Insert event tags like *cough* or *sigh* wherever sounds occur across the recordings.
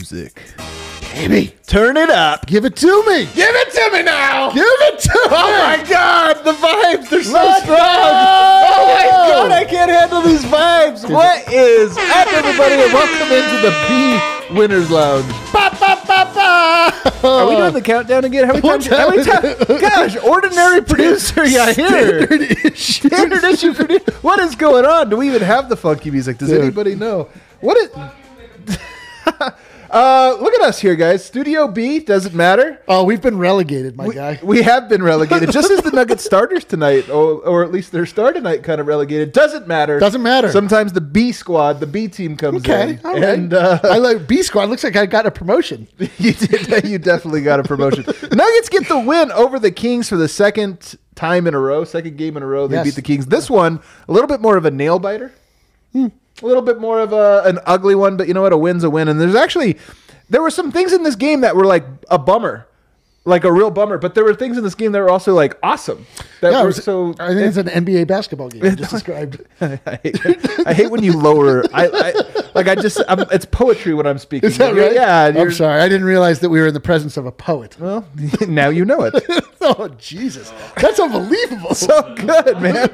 Music. Baby, Turn it up. give it to me. Give it to me now. Give it to oh me. Oh my god, the vibes, they're so Let's strong. go! Oh my god, I can't handle these vibes. What is up, everybody, and welcome into the B Winners Lounge. Ba, ba, ba, ba. Are we doing the countdown again? How many times? How many times? Gosh, ordinary producer, yeah, here. Standard issue. Standard issue producer. What is going on? Do we even have the funky music? Does Dude. anybody know? What is? *laughs* uh, look at us here, guys. Studio B doesn't matter. Oh, we've been relegated, my We, guy. we have been relegated, just as the Nuggets *laughs* starters tonight, or, or at least their star tonight, kind of relegated. Doesn't matter. Doesn't matter. Sometimes the B squad, the B team comes Okay, in, right. and uh, I like B squad. Looks like I got a promotion. *laughs* you did. You definitely got a promotion. Nuggets get the win over the Kings for the second time in a row, second game in a row. They Yes. beat the Kings. This one a little bit more of a nail biter, Hmm. A little bit more of a, an ugly one. But you know what? A win's a win. And there's actually there were some things in this game that were like a bummer. Like a real bummer, but there were things in this game that were also like awesome. That Yeah, were, was- so I think it's an NBA basketball game. you just *laughs* described. *laughs* I hate, I hate when you lower. I, I like. I just. I'm, it's poetry when I'm speaking. Is that right? Yeah. I'm sorry. I didn't realize that we were in the presence of a poet. Well, *laughs* now you know it. oh Jesus, that's unbelievable. so good, man.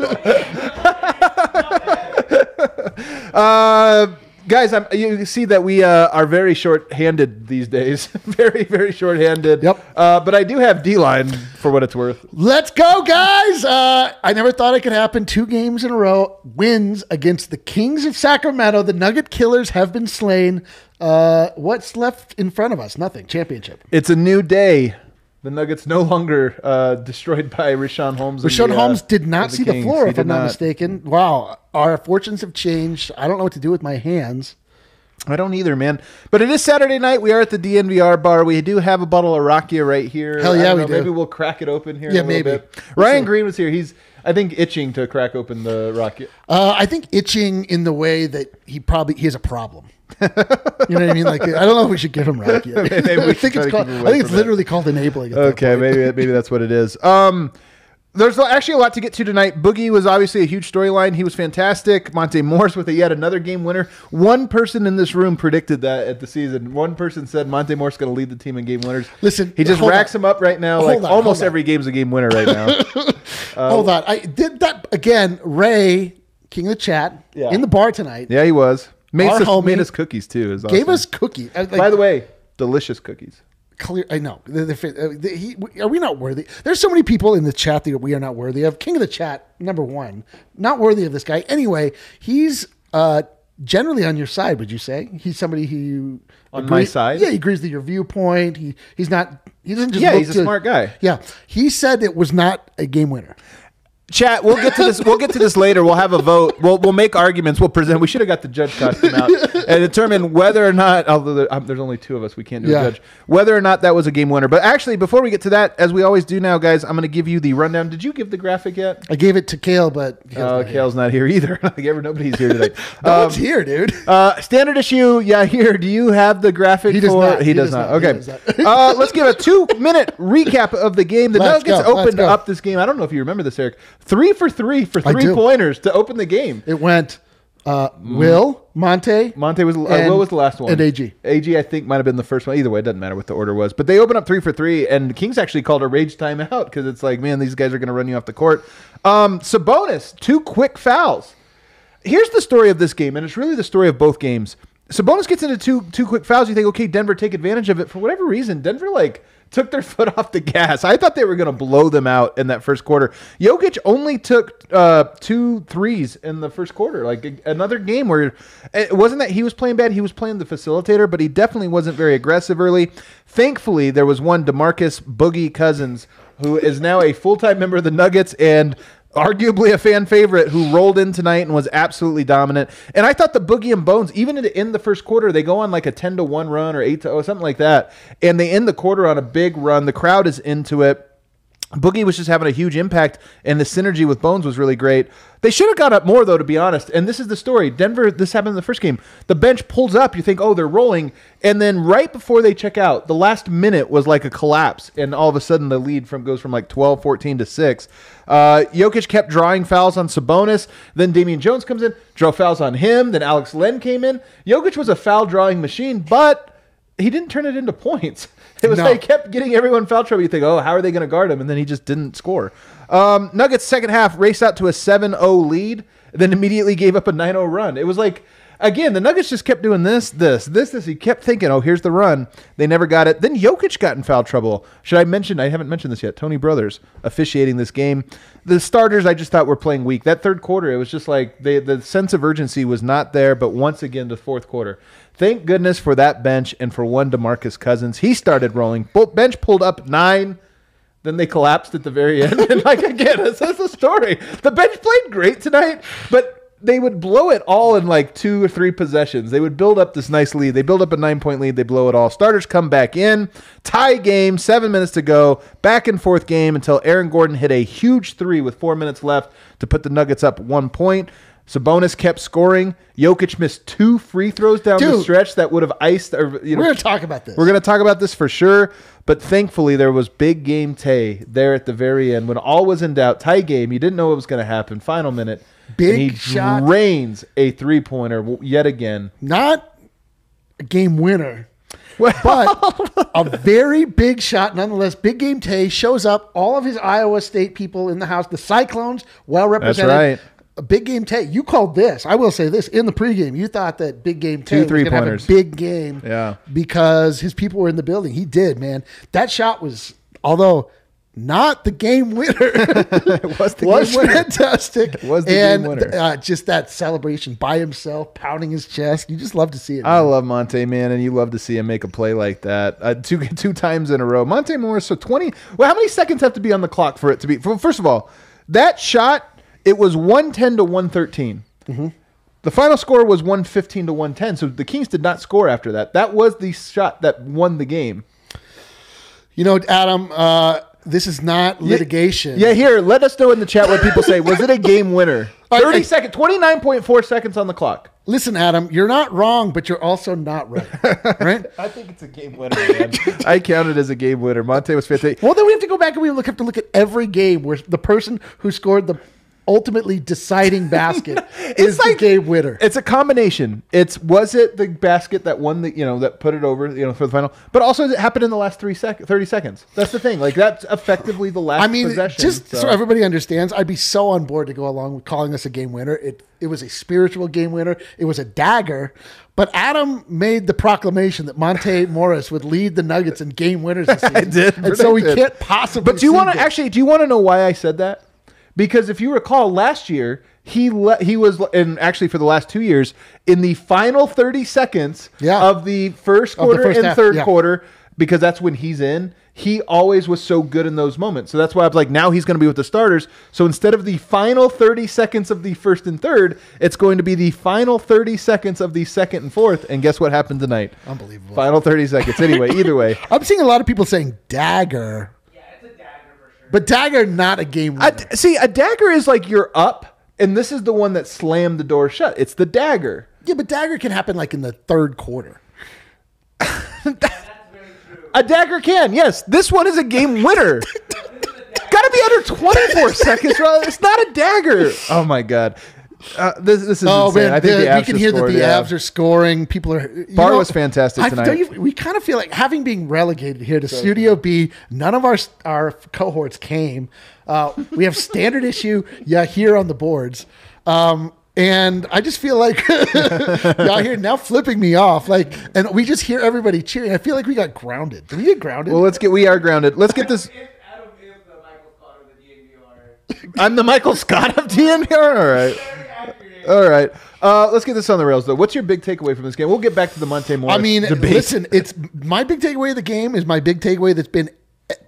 *laughs* uh, guys, I'm, you see that we uh, are very short-handed these days. *laughs* very, very short-handed. Yep. Uh, but I do have D-line for what it's worth. Let's go, guys! Uh, I never thought it could happen. Two games in a row, wins against the Kings of Sacramento. The Nugget Killers have been slain. Uh, what's left in front of us? Nothing. Championship. It's a new day. The Nuggets no longer uh, destroyed by Richaun Holmes. Richaun the, uh, Holmes did not and see the floor, He if I'm not, mistaken. Wow, our fortunes have changed. I don't know what to do with my hands. I don't either, man. But it is Saturday night. We are at the DNVR bar. We do have a bottle of Rakia right here. Hell yeah, we know, do. Maybe we'll crack it open here. Yeah, in a maybe. Bit. Ryan see. Green was here. He's, I think, itching to crack open the Rakia. Uh, I think itching in the way that he probably he has a problem. *laughs* you know what I mean? Like I don't know if we should give him rack *laughs* yet. I think it's called. I think it's from it. literally called enabling. Okay, maybe maybe that's what it is. Um, there's actually a lot to get to tonight. Boogie was obviously a huge storyline. He was fantastic. Monte Morris with a yet another game winner. One person in this room predicted that at the season. One person said Monte Morris going to lead the team in game winners. Listen, he just racks on. them up right now. Hold like on, almost every game's a game winner right now. *laughs* Hold on, I did that again. Ray, king of the chat, Yeah. in the bar tonight, yeah, he was. Made, Our us, homie made us cookies too. It was gave us cookie. Like, By the way, delicious cookies. clear. I know. The- the- uh, the- he- are we not worthy? There's so many people in the chat that we are not worthy of. King of the chat, number one, not worthy of this guy. Anyway, he's uh, generally on your side. Would you say he's somebody who you On my side? Yeah, he agrees with your viewpoint. He he's not. He doesn't just. Yeah, look he's a to- smart guy. Yeah, he said it was not a game winner. Chat. We'll get to this. We'll get to this later. We'll have a vote. We'll we'll make arguments. We'll present. We should have got the judge costume out *laughs* and determine whether or not. Although there, um, there's only two of us, we can't do Yeah. a judge. Whether or not that was a game winner. But actually, before we get to that, as we always do now, guys, I'm going to give you the rundown. Did you give the graphic yet? I gave it to Kale, but Kale's Oh, not here. Not here either. *laughs* like ever, nobody's here today. *laughs* No Um, one's here, dude. uh, standard issue, yeah. Here, do you have the graphic? He does for, not. He, He does, does not. Okay. does not. uh, let's give a two-minute recap of the game. The Let's Nuggets go, opened up this game. I don't know if you remember this, Eric. Three for three for I three do. pointers to open the game. It went uh, Will Monte. Monte was uh, and- Will was the last one, and AG. AG, I think, might have been the first one. Either way, it doesn't matter what the order was. But they open up three for three, and the Kings actually called a rage timeout because it's like, man, these guys are going to run you off the court. Um, Sabonis, two quick fouls. Here's the story of this game, and it's really the story of both games. Sabonis gets into two two quick fouls. You think, okay, Denver take advantage of it for whatever reason. Denver like took their *laughs* foot off the gas. I thought they were going to blow them out in that first quarter. Jokic only took uh, two threes in the first quarter. Like another game where it wasn't that he was playing bad. He was playing the facilitator, but he definitely wasn't very aggressive early. Thankfully, there was one Demarcus Boogie Cousins who is now a full time member of the Nuggets and arguably a fan favorite who rolled in tonight and was absolutely dominant. And I thought the Boogie and Bones, even in the, first quarter, they go on like a 10 to 1 run or 8 to 0, something like that. And they end the quarter on a big run. The crowd is into it. Boogie was just having a huge impact, and the synergy with Bones was really great. They should have got up more, though, to be honest. And this is the story. Denver, this happened in the first game. The bench pulls up. You think, oh, they're rolling. And then right before they check out, the last minute was like a collapse. And all of a sudden, the lead from goes from like 12, 14 to 6. Uh, Jokic kept drawing fouls on Sabonis. Then Damian Jones comes in, draw fouls on him. Then Alex Len came in. Jokic was a foul drawing machine, but he didn't turn it into points. *laughs* It was No. like kept getting everyone foul trouble. You think, oh, how are they going to guard him? And then he just didn't score. Um, Nuggets second half raced out to a 7-0 lead, then immediately gave up a 9-0 run. It was like again, the Nuggets just kept doing this, this, this, this. He kept thinking, oh, here's the run. They never got it. Then Jokic got in foul trouble. Should I mention? I haven't mentioned this yet. Tony Brothers officiating this game. The starters, I just thought were playing weak. That third quarter, it was just like they, the sense of urgency was not there. But once again, the fourth quarter. Thank goodness for that bench and for one Demarcus Cousins. He started rolling. Bench pulled up nine. Then they collapsed at the very end. *laughs* And like again, that's, that's the story. The bench played great tonight, but they would blow it all in like two or three possessions. They would build up this nice lead. They build up a nine point lead. They blow it all. Starters come back in. Tie game. Seven minutes to go. Back and forth game until Aaron Gordon hit a huge three with four minutes left to put the Nuggets up one point. Sabonis kept scoring. Jokic missed two free throws down the stretch that would have iced. Or, you know, We're going to talk about this. we're going to talk about this for sure, but thankfully there was big game Tay there at the very end when all was in doubt. Tie game, you didn't know what was going to happen. Final minute, Big and he shot. drains a three pointer yet again. Not a game winner, but *laughs* a very big shot nonetheless. Big game Tay shows up. All of his Iowa State people in the house. The Cyclones well represented. That's right. A big game Tay. You called this. I will say this in the pregame. You thought that big game Tay was gonna have a three-pointers. big game. Yeah. Because his people were in the building. He did, man. That shot was, although not the game winner. It *laughs* was the *laughs* was game winner. fantastic. *laughs* was the and game winner. Uh, just that celebration by himself, pounding his chest. You just love to see it. I love Monte, man, and you love to see him make a play like that. Uh, two two times in a row. Monte Morris, so 20. Well, how many seconds have to be on the clock for it to be? First of all, that shot, it was 110 to 113. Mm-hmm. The final score was 115 to 110. So the Kings did not score after that. That was the shot that won the game. You know, Adam, uh, this is not litigation. Yeah, here, let us know in the chat what people say. Was it a game winner? *laughs* 30 I- seconds, 29.4 seconds on the clock. Listen, Adam, you're not wrong, but you're also not right. *laughs* right? I think it's a game winner, man. *laughs* I count it as a game winner. Monte was fantastic. Well, then we have to go back and we look have to look at every game where the person who scored the ultimately deciding basket *laughs* is like- the game winner. It's a combination. It's was it the basket that won the you know that put it over you know for the final, but also it happened in the last three sec- thirty seconds. That's the thing. Like that's effectively the last. I mean, possession, just so. everybody understands, I'd be so on board to go along with calling this a game winner. It it was a spiritual game winner. It was a dagger. But Adam made the proclamation that Monte Morris would lead the Nuggets in game winners this *laughs* season. I did, and so we it. can't possibly. But do you want to actually? Do you want to know why I said that? Because if you recall, last year he le- he was, and actually for the last two years, in the final thirty seconds Yeah. of the first Of the quarter first and half, third yeah. quarter, because that's when he's in. He always was so good in those moments. So that's why I was like, now he's going to be with the starters. So instead of the final 30 seconds of the first and third, it's going to be the final 30 seconds of the second and fourth. And guess what happened tonight? Unbelievable. Final 30 seconds. Anyway, either way. *laughs* I'm seeing a lot of people saying dagger. Yeah, it's a dagger for sure. But dagger, not a game winner. A see, a dagger is like you're up, and this is the one that slammed the door shut. It's the dagger. yeah, but dagger can happen like in the third quarter. That's very true. A dagger can, yes. This one is a game winner. *laughs* Got to be under 24 seconds, bro. It's not a dagger. Oh my god, uh, this this is Oh insane. man, I think the- the, we can hear scored, that the yeah. Avs are scoring. People are. you Bar was fantastic I- tonight. don't you- we kind of feel like having been relegated here to Studio B. None of our our cohorts came. Uh, we have standard issue, yeah, here on the boards. Um, and I just feel like *laughs* y'all here now flipping me off, like, and we just hear everybody cheering. I feel like we got grounded. Did we get grounded? Well, let's get. We are grounded. Let's get this. Adam is the Michael Scott of the DNVR, *laughs* I'm the Michael Scott of DNVR. All right. All right. Uh, let's get this on the rails, though. What's your big takeaway from this game? We'll get back to the Monte Morris I mean, debate. listen, it's my big takeaway of the game is my big takeaway that's been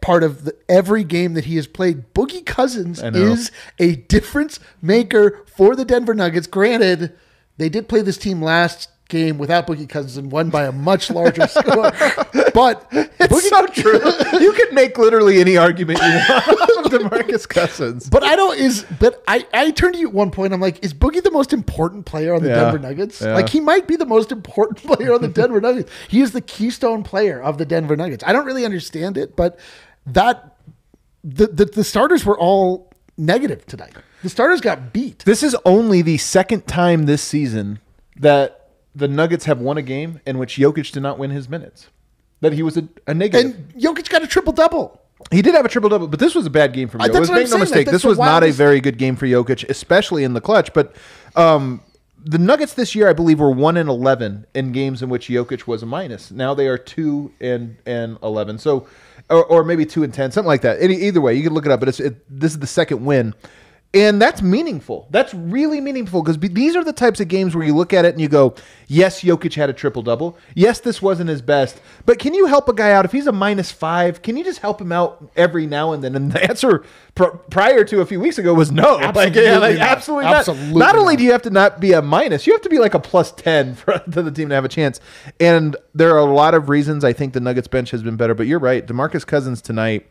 part of the, every game that he has played. Boogie Cousins is a difference maker for the Denver Nuggets. Granted, they did play this team last game without Boogie Cousins and won by a much larger *laughs* score. But It's so true. you could make literally any argument you want *laughs* of Demarcus Cousins. But I don't is but I I turned to you at one point. I'm like, is Boogie the most important player on the Yeah. Denver Nuggets? Yeah. Like he might be the most important *laughs* player on the Denver Nuggets. He is the keystone player of the Denver Nuggets. I don't really understand it, but that the the, the starters were all negative tonight. The starters got beat. This is only the second time this season that the Nuggets have won a game in which Jokic did not win his minutes. That he was a, a negative. And Jokic got a triple double. He did have a triple double, but this was a bad game for Uh, Jokic. that's what I'm Make no. Mistake, that's this was not a very good game for Jokic, especially in the clutch. But um, the Nuggets this year, I believe, were one and eleven in games in which Jokic was a minus. Now they are two and and eleven. So, or, or maybe two and ten, something like that. Any, either way, you can look it up. But it's it, this is the second win. And that's meaningful. That's really meaningful because these are the types of games where you look at it and you go, yes, Jokic had a triple double. Yes, this wasn't his best. But can you help a guy out if he's a minus five? Can you just help him out every now and then? And the *laughs* answer pr- prior to a few weeks ago was no. *laughs* like, yeah, like, Absolutely not. absolutely not. Absolutely not only do you have to not be a minus, you have to be like a plus 10 *laughs* for for the team to have a chance. And there are a lot of reasons I think the Nuggets bench has been better. But you're right. Demarcus Cousins tonight.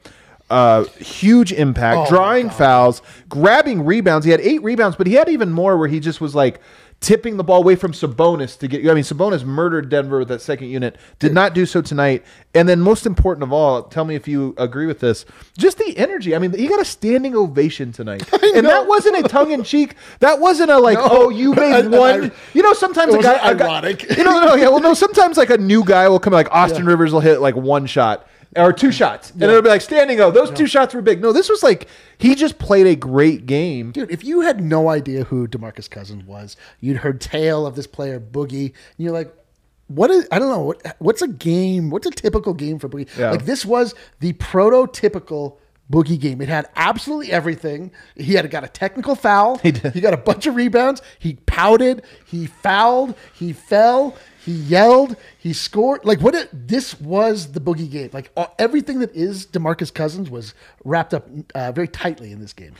Uh, huge impact, Oh, drawing fouls, grabbing rebounds. He had eight rebounds, but he had even more where he just was like tipping the ball away from Sabonis to get. I mean, Sabonis murdered Denver with that second unit. Did not do so tonight. And then, most important of all, tell me if you agree with this. Just the energy. I mean, he got a standing ovation tonight, *laughs* and that wasn't a tongue in cheek. That wasn't a like, No. oh, you *laughs* made I- one. I- you know, sometimes a guy, wasn't a guy- ironic. *laughs* you know, no, yeah, well, no. Sometimes like a new guy will come, like Austin Rivers will hit like one shot or two shots, and it'll be like standing O. Those two shots were big. No, this was like he just played a great game. Dude, if you had no idea who Demarcus Cousins was, you'd heard tale of this player Boogie, and you're like, what is? I don't know. What, what's a game? What's a typical game for Boogie? Yeah. Like this was the prototypical Boogie game. It had absolutely everything. He had got a technical foul. He did. He got a bunch of rebounds. He pouted. He fouled. He fell. He yelled. He scored. Like what? It, this was the Boogie game. Like all, everything that is Demarcus Cousins was wrapped up uh, very tightly in this game.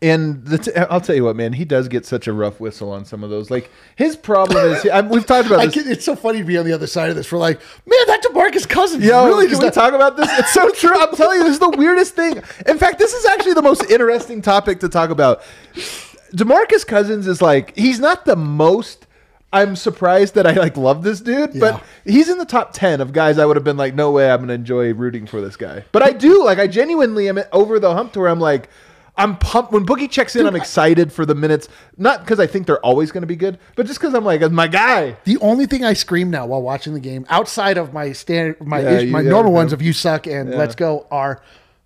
And the t- I'll tell you what, man, he does get such a rough whistle on some of those. Like his problem is, I, we've talked about *laughs* this. can, it's so funny to be on the other side of this. We're like, man, that Demarcus Cousins Yo, really can just we talk about this? It's so *laughs* true. I'm telling you, this is the weirdest thing. In fact, this is actually the most interesting topic to talk about. Demarcus Cousins is like he's not the most. I'm surprised that I like love this dude, but he's in the top ten of guys I would have been like, no way, I'm gonna enjoy rooting for this guy. But I do like, I genuinely am over the hump to where I'm like, I'm pumped when Boogie checks in. I'm excited for the minutes, not because I think they're always gonna be good, but just because I'm like, my guy. The only thing I scream now while watching the game, outside of my standard, my Yeah, ish- my normal ones of you suck and let's go, are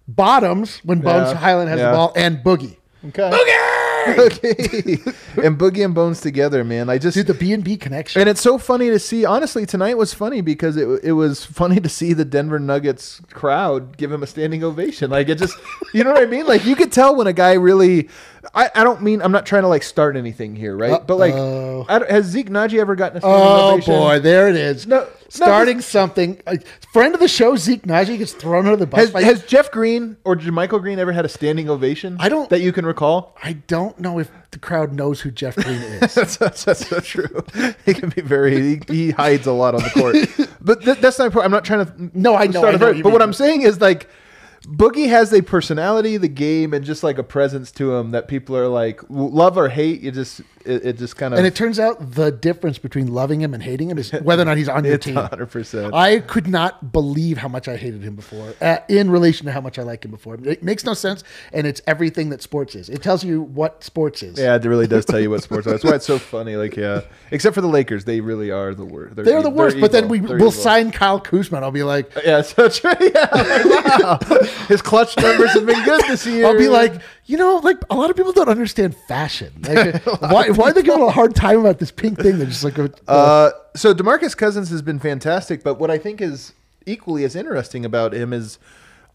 bottoms when Bones Yeah, Hyland has yeah. the ball and Boogie. Okay. Boogie! And Boogie and Bones together, man. I just Dude, the B and B connection. And it's so funny to see. Honestly, tonight was funny because it it was funny to see the Denver Nuggets crowd give him a standing ovation. Like it just, you know what I mean? Like you could tell when a guy really. I, I don't mean I'm not trying to like start anything here, right? But like, Uh-oh. Has Zeke Nnaji ever gotten a standing Oh ovation? Oh boy, there it is. No, no, starting something. A friend of the show, Zeke Nnaji, gets thrown under the bus. Has, by- has Jeff Green or Michael Green ever had a standing ovation? I don't- that you can recall. I don't know if the crowd knows who Jeff Green *laughs* is. that's, that's, that's so true. *laughs* He can be very. He, he hides a lot on the court, but th- that's not. important. I'm not trying to. No, I know, start I know fight, what you but what. I'm saying is like. Boogie has a personality, the game, and just like a presence to him that people are like love or hate. You just it, it just kind of and it turns out the difference between loving him and hating him is whether or not he's on your *laughs* team. 100. percent I could not believe how much I hated him before, uh, in relation to how much I like him before. It makes no sense, and it's everything that sports is. It tells you what sports is. Yeah, it really does tell you what sports are. That's why it's so *laughs* funny. Like, yeah, except for the Lakers, they really are the worst. They're the e- worst, but then we will sign Kyle Kuzma. and I'll be like, Yeah, so true. *laughs* Yeah, like, wow. His clutch numbers have been good this year. *laughs* I'll be like, you know, like a lot of people don't understand fashion. Like, *laughs* why, why are they giving a hard time about this pink thing? They're just like, uh, Uh, so Demarcus Cousins has been fantastic, but what I think is equally as interesting about him is,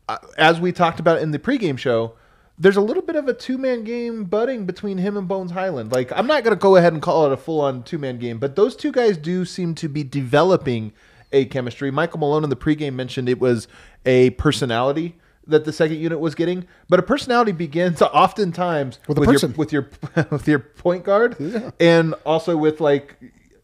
uh, as we talked about in the pregame show, there's a little bit of a two man game budding between him and Bones Hyland. Like, I'm not going to go ahead and call it a full on two man game, but those two guys do seem to be developing a chemistry. Michael Malone in the pregame mentioned it was a personality that the second unit was getting, but a personality begins *laughs* oftentimes With a your with your *laughs* with your point guard, and also with like.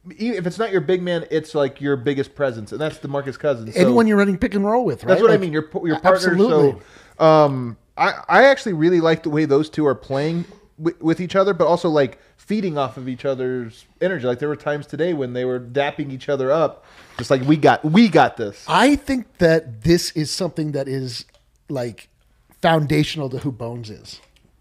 If it's not your big man, it's like your biggest presence, and that's Demarcus Cousins. So- Anyone you're running pick and roll with, right? that's what I mean. Your your partner. Absolutely. So, um, I I actually really like the way those two are playing with, with each other, but also like feeding off of each other's energy. Like there were times today when they were dapping each other up, just like we got we got this. I think that this is something that is like foundational to who Bones is.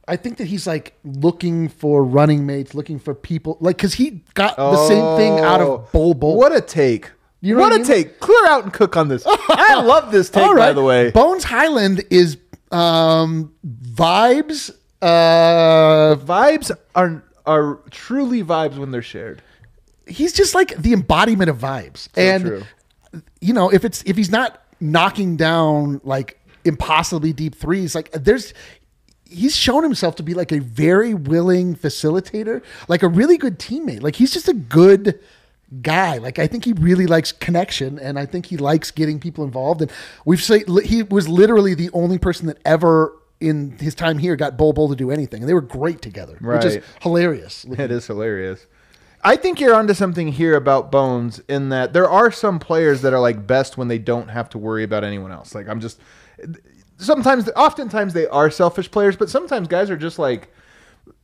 I think that he's like looking for running mates, looking for people, like because he got the same thing out of Bol Bol. Oh, What a take! You know what what I a mean? take! Clear out and cook on this. I *laughs* love this take, by the way. Bones Hyland is um, vibes. Uh, vibes are are truly vibes when they're shared. he's just like the embodiment of vibes, and true. you know if it's if he's not knocking down like impossibly deep threes, like there's. He's shown himself to be like a very willing facilitator, like a really good teammate. Like he's just a good guy. Like I think he really likes connection, and I think he likes getting people involved. And we've say he was literally the only person that ever in his time here got Bol Bol to do anything, and they were great together, which is Right. hilarious. *laughs* It is hilarious. I think you're onto something here about Bones in that there are some players that are like best when they don't have to worry about anyone else. Like I'm just sometimes oftentimes they are selfish players, but sometimes guys are just like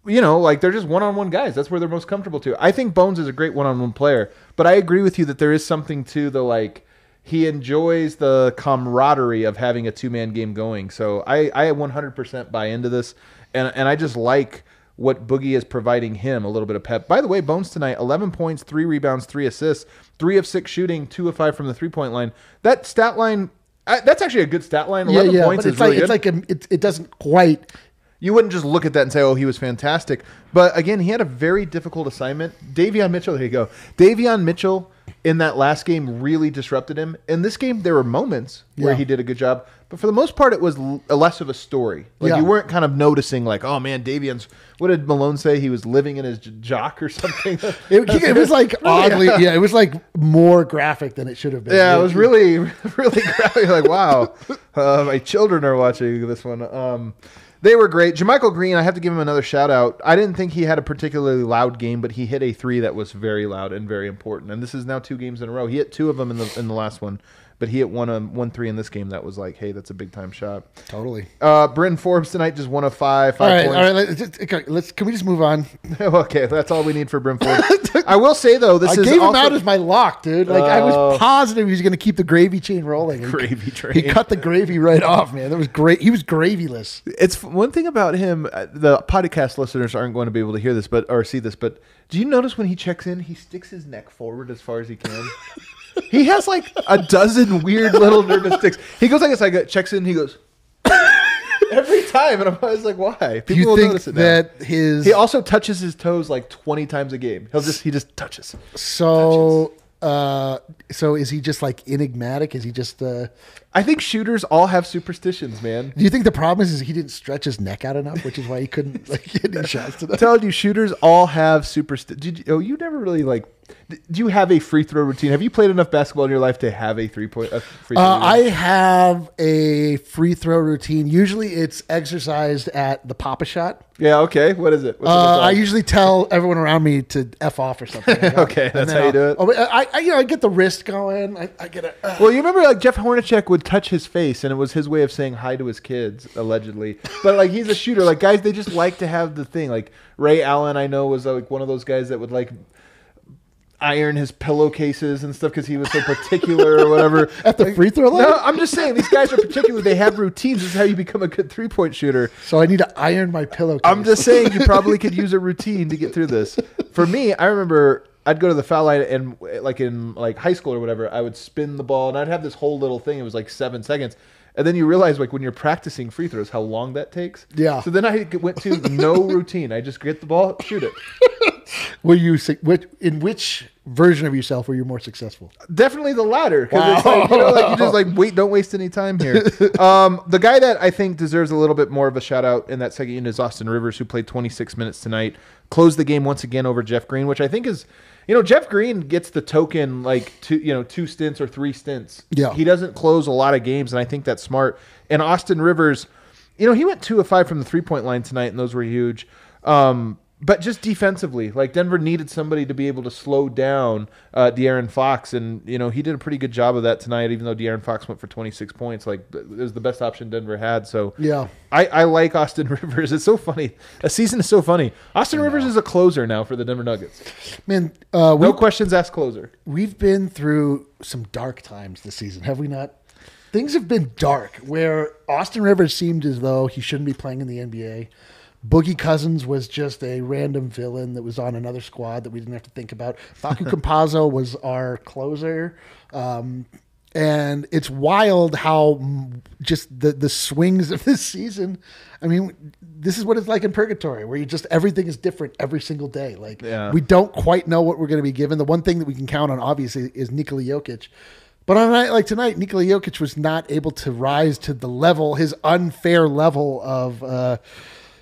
you know, like they're just one-on-one guys. That's where they're most comfortable to. I think Bones is a great one-on-one player, but I agree with you that there is something to the like he enjoys the camaraderie of having a two-man game going. So I I 100% buy into this, and and I just like what Boogie is providing him a little bit of pep. By the way, Bones tonight, 11 points, three rebounds, three assists, three of six shooting, two of five from the three-point line. That stat line. I, that's actually a good stat line. 11 yeah, points but is it's like really it's good. like a, it, it doesn't quite You wouldn't just look at that and say, "Oh, he was fantastic." But again, he had a very difficult assignment. Davion Mitchell, there you go. Davion Mitchell in that last game really disrupted him. In this game, there were moments where Yeah. he did a good job, but for the most part, it was l- less of a story. Like Yeah. you weren't kind of noticing, like, "Oh man, Davion's." What did Malone say? He was living in his j- jock or something. *laughs* It, it was like *laughs* oddly, yeah, it was like more graphic than it should have been. Yeah, it was really, *laughs* really graphic. Like, wow, uh, my children are watching this one. Um, they were great. JaMychal Green, I have to give him another shout out. I didn't think he had a particularly loud game, but he hit a three that was very loud and very important. And this is now two games in a row. He hit two of them in the in the last one, but he hit one um, one three in this game that was like, hey, that's a big time shot. totally. Uh, Bryn Forbes tonight just one of five, All five right, all points. right. Let's, just- okay, let's can we just move on? *laughs* okay, that's all we need for Bryn Forbes. *laughs* I will say though, this is. I is gave him out as my lock, dude. Like I Oh. was positive he was going to keep the gravy chain rolling. He- Gravy train. He cut the gravy right off, man. That was great. He was gravyless. It's one thing about him. uh, The podcast listeners aren't going to be able to hear this, but or see this. But do you notice when he checks in, he sticks his neck forward as far as he can. *laughs* he has like a dozen weird little nervous *laughs* ticks. He goes like this. I go, checks in. He goes *laughs* every time, and I'm always like, why? People you will think notice it now. that his He also touches his toes like 20 times a game. He'll just he just touches. so uh so is he just like enigmatic? Is he just uh I think shooters all have superstitions, man. do you think the problem is, is he didn't stretch his neck out enough, which is why he couldn't *laughs* like get any shots to *laughs* I'm telling you, shooters all have superstitions. Did you, oh, you never really like? Do you have a free throw routine? Have you played enough basketball in your life to have a three point? A free throw Uh? I have a free throw routine. Usually, it's exercised at the Papa Shot. yeah. Okay. What is it? Uh, I usually tell everyone around me to f off or something. *laughs* Okay, that's how you do I'll- it? oh, I, I, you know, I get the wrist going. I, I get a. Uh, Well, you remember like Jeff Hornacek would touch his face, and it was his way of saying hi to his kids, allegedly. But like he's a shooter. Like guys, they just like to have the thing. Like Ray Allen, I know was like one of those guys that would like iron his pillowcases and stuff because he was so particular or whatever. *laughs* At the free throw line? No, I'm just saying these guys are particular. They have routines. This is how you become a good three point shooter. so I need to iron my pillow. I'm just saying you probably could use a routine to get through this. For me, I remember I'd go to the foul line and like in like high school or whatever, I would spin the ball and I'd have this whole little thing. It was like seven seconds. And then you realize like when you're practicing free throws, how long that takes. Yeah. So then I went to no *laughs* routine. I just get the ball, shoot it. *laughs* Were you which, in which version of yourself were you more successful? Definitely the latter. Because it's like, you know, like you just like *laughs* wait, don't waste any time here. Um, the guy that I think deserves a little bit more of a shout out in that second unit is Austin Rivers, who played 26 minutes tonight, closed the game once again over Jeff Green, which I think is, You know, Jeff Green gets the token like two, you know, two stints or three stints. Yeah. he doesn't close a lot of games, and I think that's smart. And Austin Rivers, you know, he went two of five from the three point line tonight, and those were huge. Um, but just defensively, like Denver needed somebody to be able to slow down uh, De'Aaron Fox, and you know he did a pretty good job of that tonight. Even though De'Aaron Fox went for 26 points, like it was the best option Denver had. So Yeah. I, I like Austin *laughs* Rivers. It's so funny. A season is so funny. Austin Rivers is a closer now for the Denver Nuggets. Man, uh, No questions asked. Closer. we've been through some dark times this season, have we not? Things have been dark where Austin Rivers seemed as though he shouldn't be playing in the NBA. Boogie Cousins was just a random villain that was on another squad that we didn't have to think about. Facu *laughs* Campazzo was our closer. Um, and it's wild how just the, the swings of *laughs* this season. I mean, this is what it's like in purgatory, where you just everything is different every single day. Like Yeah. we don't quite know what we're going to be given. The one thing that we can count on, obviously, is Nikola Jokic. But on a night like tonight, Nikola Jokic was not able to rise to the level, his unfair level of, uh,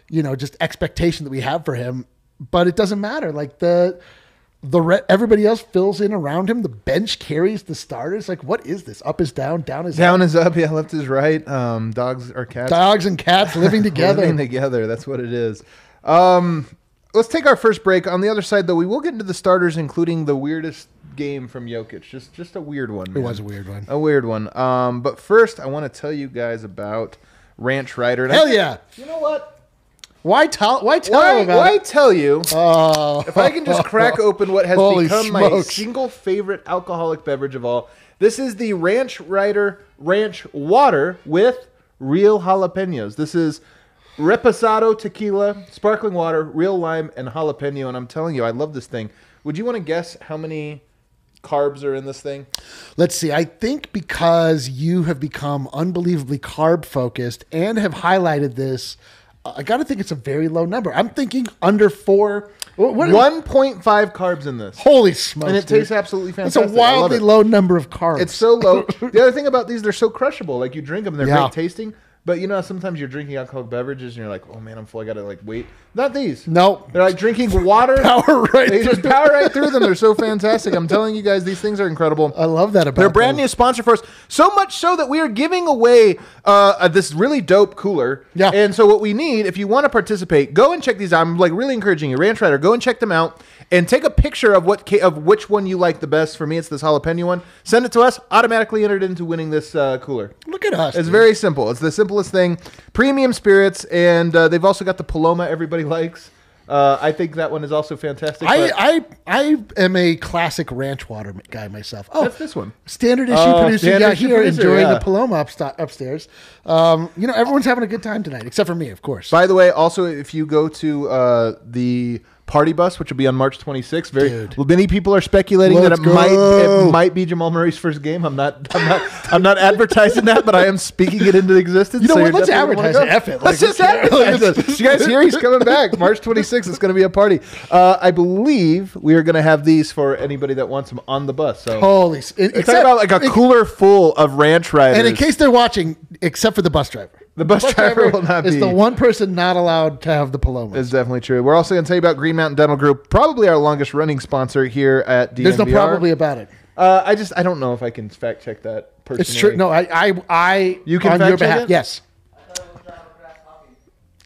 you know, just expectation that we have for him. But it doesn't matter. Like the the re- everybody else fills in around him. The bench carries the starters. Like what is this? Up is down, down is Down is up. Yeah, left is right. Um, dogs or cats. Dogs and cats living *laughs* together. Living together. That's what it is. Um, let's take our first break. On the other side, though, we will get into the starters, including the weirdest game from Jokic. Just, just a weird one. it was a weird one. A weird one. Um, but first, I want to tell you guys about Ranch Rider. Hell yeah! You know what? Why tell? Why tell Why, about why it? tell you? Oh, if I can just crack *laughs* open what has Holy become my single favorite alcoholic beverage of all, this is the Ranch Rider Ranch Water with real jalapenos. This is reposado tequila, sparkling water, real lime, and jalapeno. And I'm telling you, I love this thing. Would you want to guess how many carbs are in this thing? Let's see. I think because you have become unbelievably carb focused and have highlighted this, I got to think it's a very low number. I'm thinking under four. What, what- 1.5 carbs in this. Holy smokes! And it dude. tastes absolutely fantastic. It's a fantastic. I love wildly it. low number of carbs. It's so low. *laughs* the other thing about these, they're so crushable. Like you drink them, they're Yeah. great tasting. But you know, sometimes you're drinking alcoholic beverages and you're like, "Oh man, I'm full. I gotta like wait." Not these. Nope. They're like drinking water. *laughs* Power right They just power right through them. They're so fantastic. I'm telling you guys, these things are incredible. I love that about them. They're brand new sponsor for us. So much so that we are giving away uh, uh, this really dope cooler. Yeah. And so what we need, if you want to participate, go and check these out. I'm like really encouraging you, Ranch Rider, go and check them out and take a picture of what of which one you like the best. For me, it's this jalapeno one. Send it to us. Automatically entered into winning this uh, cooler. Look at us. It's dude. very simple. It's the simplest thing. Premium spirits, and uh, they've also got the Paloma everybody *laughs* likes. Uh, I think that one is also fantastic. I, I I am a classic ranch water guy myself. Oh, that's this one. standard issue Oh, producer standard issue here producer, enjoying yeah. the Paloma upsta- upstairs. Um, you know, everyone's having a good time tonight, except for me, of course. By the way, also if you go to uh, the party bus, which will be on March 26th, very Dude. many people are speculating that Let's it might it might be Jamal Murray's first game. I'm not I'm not I'm not advertising that, but I am speaking it into existence. You know so what? Let's advertise it. F it. Let's Like, just advertise it. You guys hear he's coming back March 26th? It's going to be a party. Uh, I believe we are going to have these for anybody that wants them on the bus. So Holy, except- about like a cooler full of ranch riders. And in case they're watching, except for the bus driver, The bus driver will not be. is be. the one person not allowed to have the Paloma. Is definitely true. We're also going to tell you about Green Mountain Dental Group, probably our longest running sponsor here at DNVR. There's no probably about it. Uh, I just I don't know if I can fact check that personally. It's true. No, I, I, I. You can on fact your check behalf. it? Yes. I thought it was Java Grass Hockey.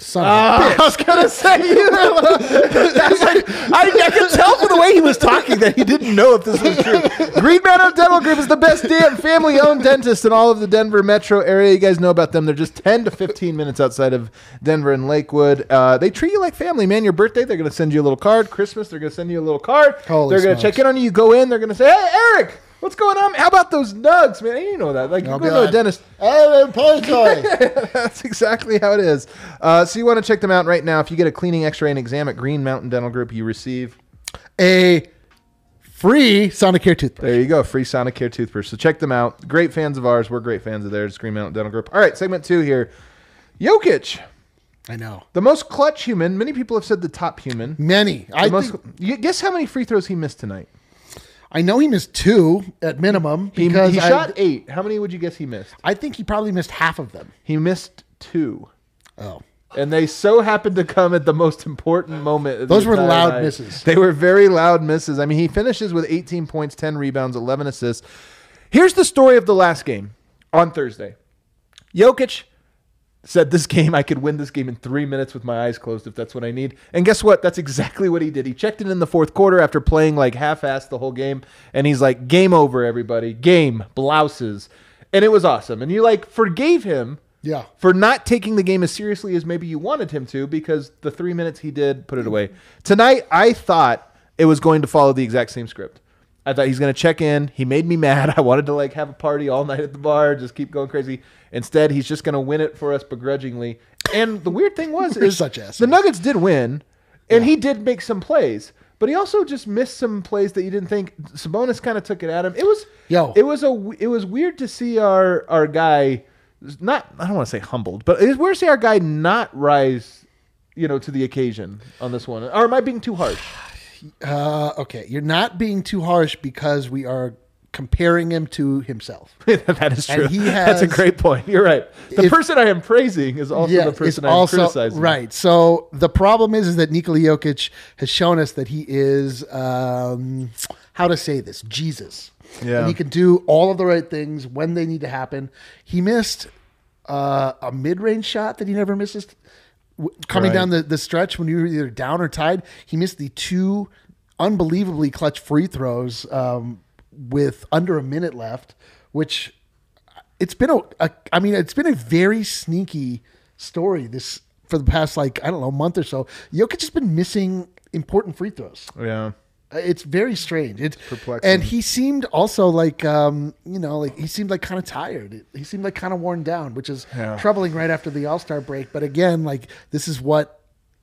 Son Uh, *laughs* I was gonna say you. *laughs* That's like I, I could tell from the way he was talking that he didn't know if this was true. Green Mountain Dental Group is the best damn family-owned dentist in all of the Denver metro area. You guys know about them. They're just ten to fifteen minutes outside of Denver and Lakewood. Uh, they treat you like family, man. Your birthday, they're gonna send you a little card. Christmas, they're gonna send you a little card. Holy they're gonna smokes. check in on you. You go in, they're gonna say, "Hey, Eric." What's going on? How about those nugs, man? You know that. Like you Oh, go to a dentist. Toy. *laughs* That's exactly how it is. Uh, so you want to check them out right now. If you get a cleaning, X-ray, and exam at Green Mountain Dental Group, you receive a free Sonicare toothbrush. there you go, free Sonicare toothbrush. So check them out. Great fans of ours. We're great fans of theirs. Green Mountain Dental Group. All right, segment two here. Jokic, I know. the most clutch human. Many people have said the top human. Many. I most, think, guess how many free throws he missed tonight? I know he missed two at minimum He, because he I, shot eight. How many would you guess he missed? I think he probably missed half of them. He missed two. Oh. And they so happened to come at the most important moment. Those were loud night. misses. They were very loud misses. I mean, he finishes with 18 points, 10 rebounds, 11 assists. Here's the story of the last game on Thursday. Jokic said this game I could win this game in three minutes with my eyes closed if that's what I need. And guess what? That's exactly what he did. He checked in in the fourth quarter after playing like half-assed the whole game, and he's like, "Game over, everybody. Game blouses," and it was awesome. And you like forgave him. Yeah. For not taking the game as seriously as maybe you wanted him to, because the three minutes he did put it away. Tonight, I thought it was going to follow the exact same script. I thought he's going to check in. He made me *laughs* mad. I wanted to like have a party all night at the bar, just keep going crazy. Instead, he's just going to win it for us begrudgingly. And the weird thing was, *laughs* is such the. Nuggets did win, and he did make some plays, but he also just missed some plays that you didn't think. Sabonis kind of took it at him. It was, Yo. it was a, it was weird to see our our guy not. I don't want to say humbled, but it was weird to see our guy not rise, you know, to the occasion on this one. Or am I being too harsh? *sighs* *sighs* Uh, okay, you're not being too harsh because we are comparing him to himself. *laughs* that is And true. he *laughs* That's a great point. You're right. The If- person I am praising is also the person I'm also criticizing. right. So the problem is, is that Nikola Jokic has shown us that he is um, how to say this Jesus. Yeah. and he can do all of the right things when they need to happen. He missed uh, a mid-range shot that he never misses. Coming Right. down the, the stretch when you were either down or tied, he missed the two unbelievably clutch free throws um, with under a minute left, which it's been a, a I mean it's been a very sneaky story this for the past like I don't know month or so. Jokic has been missing important free throws. Yeah. It's very strange. It's perplexing. and he seemed also like um, you know like he seemed like kind of tired. He seemed like kind of worn down, which is Yeah. troubling right after the All Star break. But again, like this is what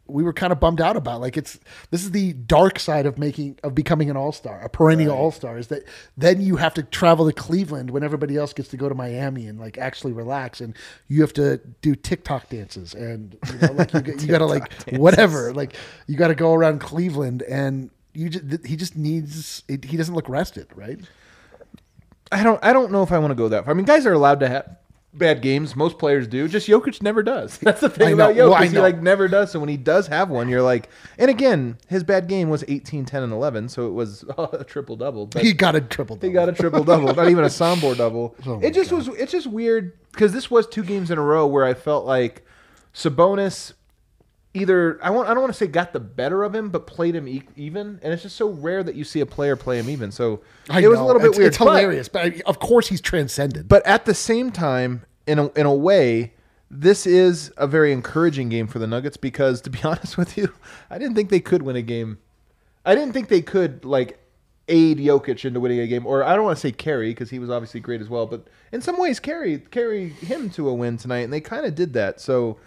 we were kind of bummed out about. Like it's this is the dark side of making of becoming an all star, a perennial all star. Is that then you have to travel to Cleveland when everybody else gets to go to Miami and like actually relax, and you have to do TikTok dances and you know, like you, *laughs* you got to like whatever, like you got to go around Cleveland and. You just, he just needs. He doesn't look rested, right? I don't I don't know if I want to go that far. I mean, guys are allowed to have bad games. Most players do. Just Jokic never does. *laughs* That's the thing about Jokic. Well, he like never does. So when he does have one, you're like, and again, his bad game was 18, 10, and 11. So it was *laughs* a triple double. He got a triple. Double. He got a triple double, not even a Sombor double. *laughs* Oh it just was. It's just weird because this was two games in a row where I felt like Sabonis either I want I don't want to say got the better of him, but played him e- even, and it's just so rare that you see a player play him even. So I it was a little bit it's, weird. It's but- hilarious, but I- of course he's transcended. but at the same time, in a, in a way, this is a very encouraging game for the Nuggets because, to be *laughs* honest with you, I didn't think they could win a game. I didn't think they could like aid Jokic into winning a game, or I don't want to say carry because he was obviously great as well, but in some ways carry carry him to a win tonight, and they kind of did that. So,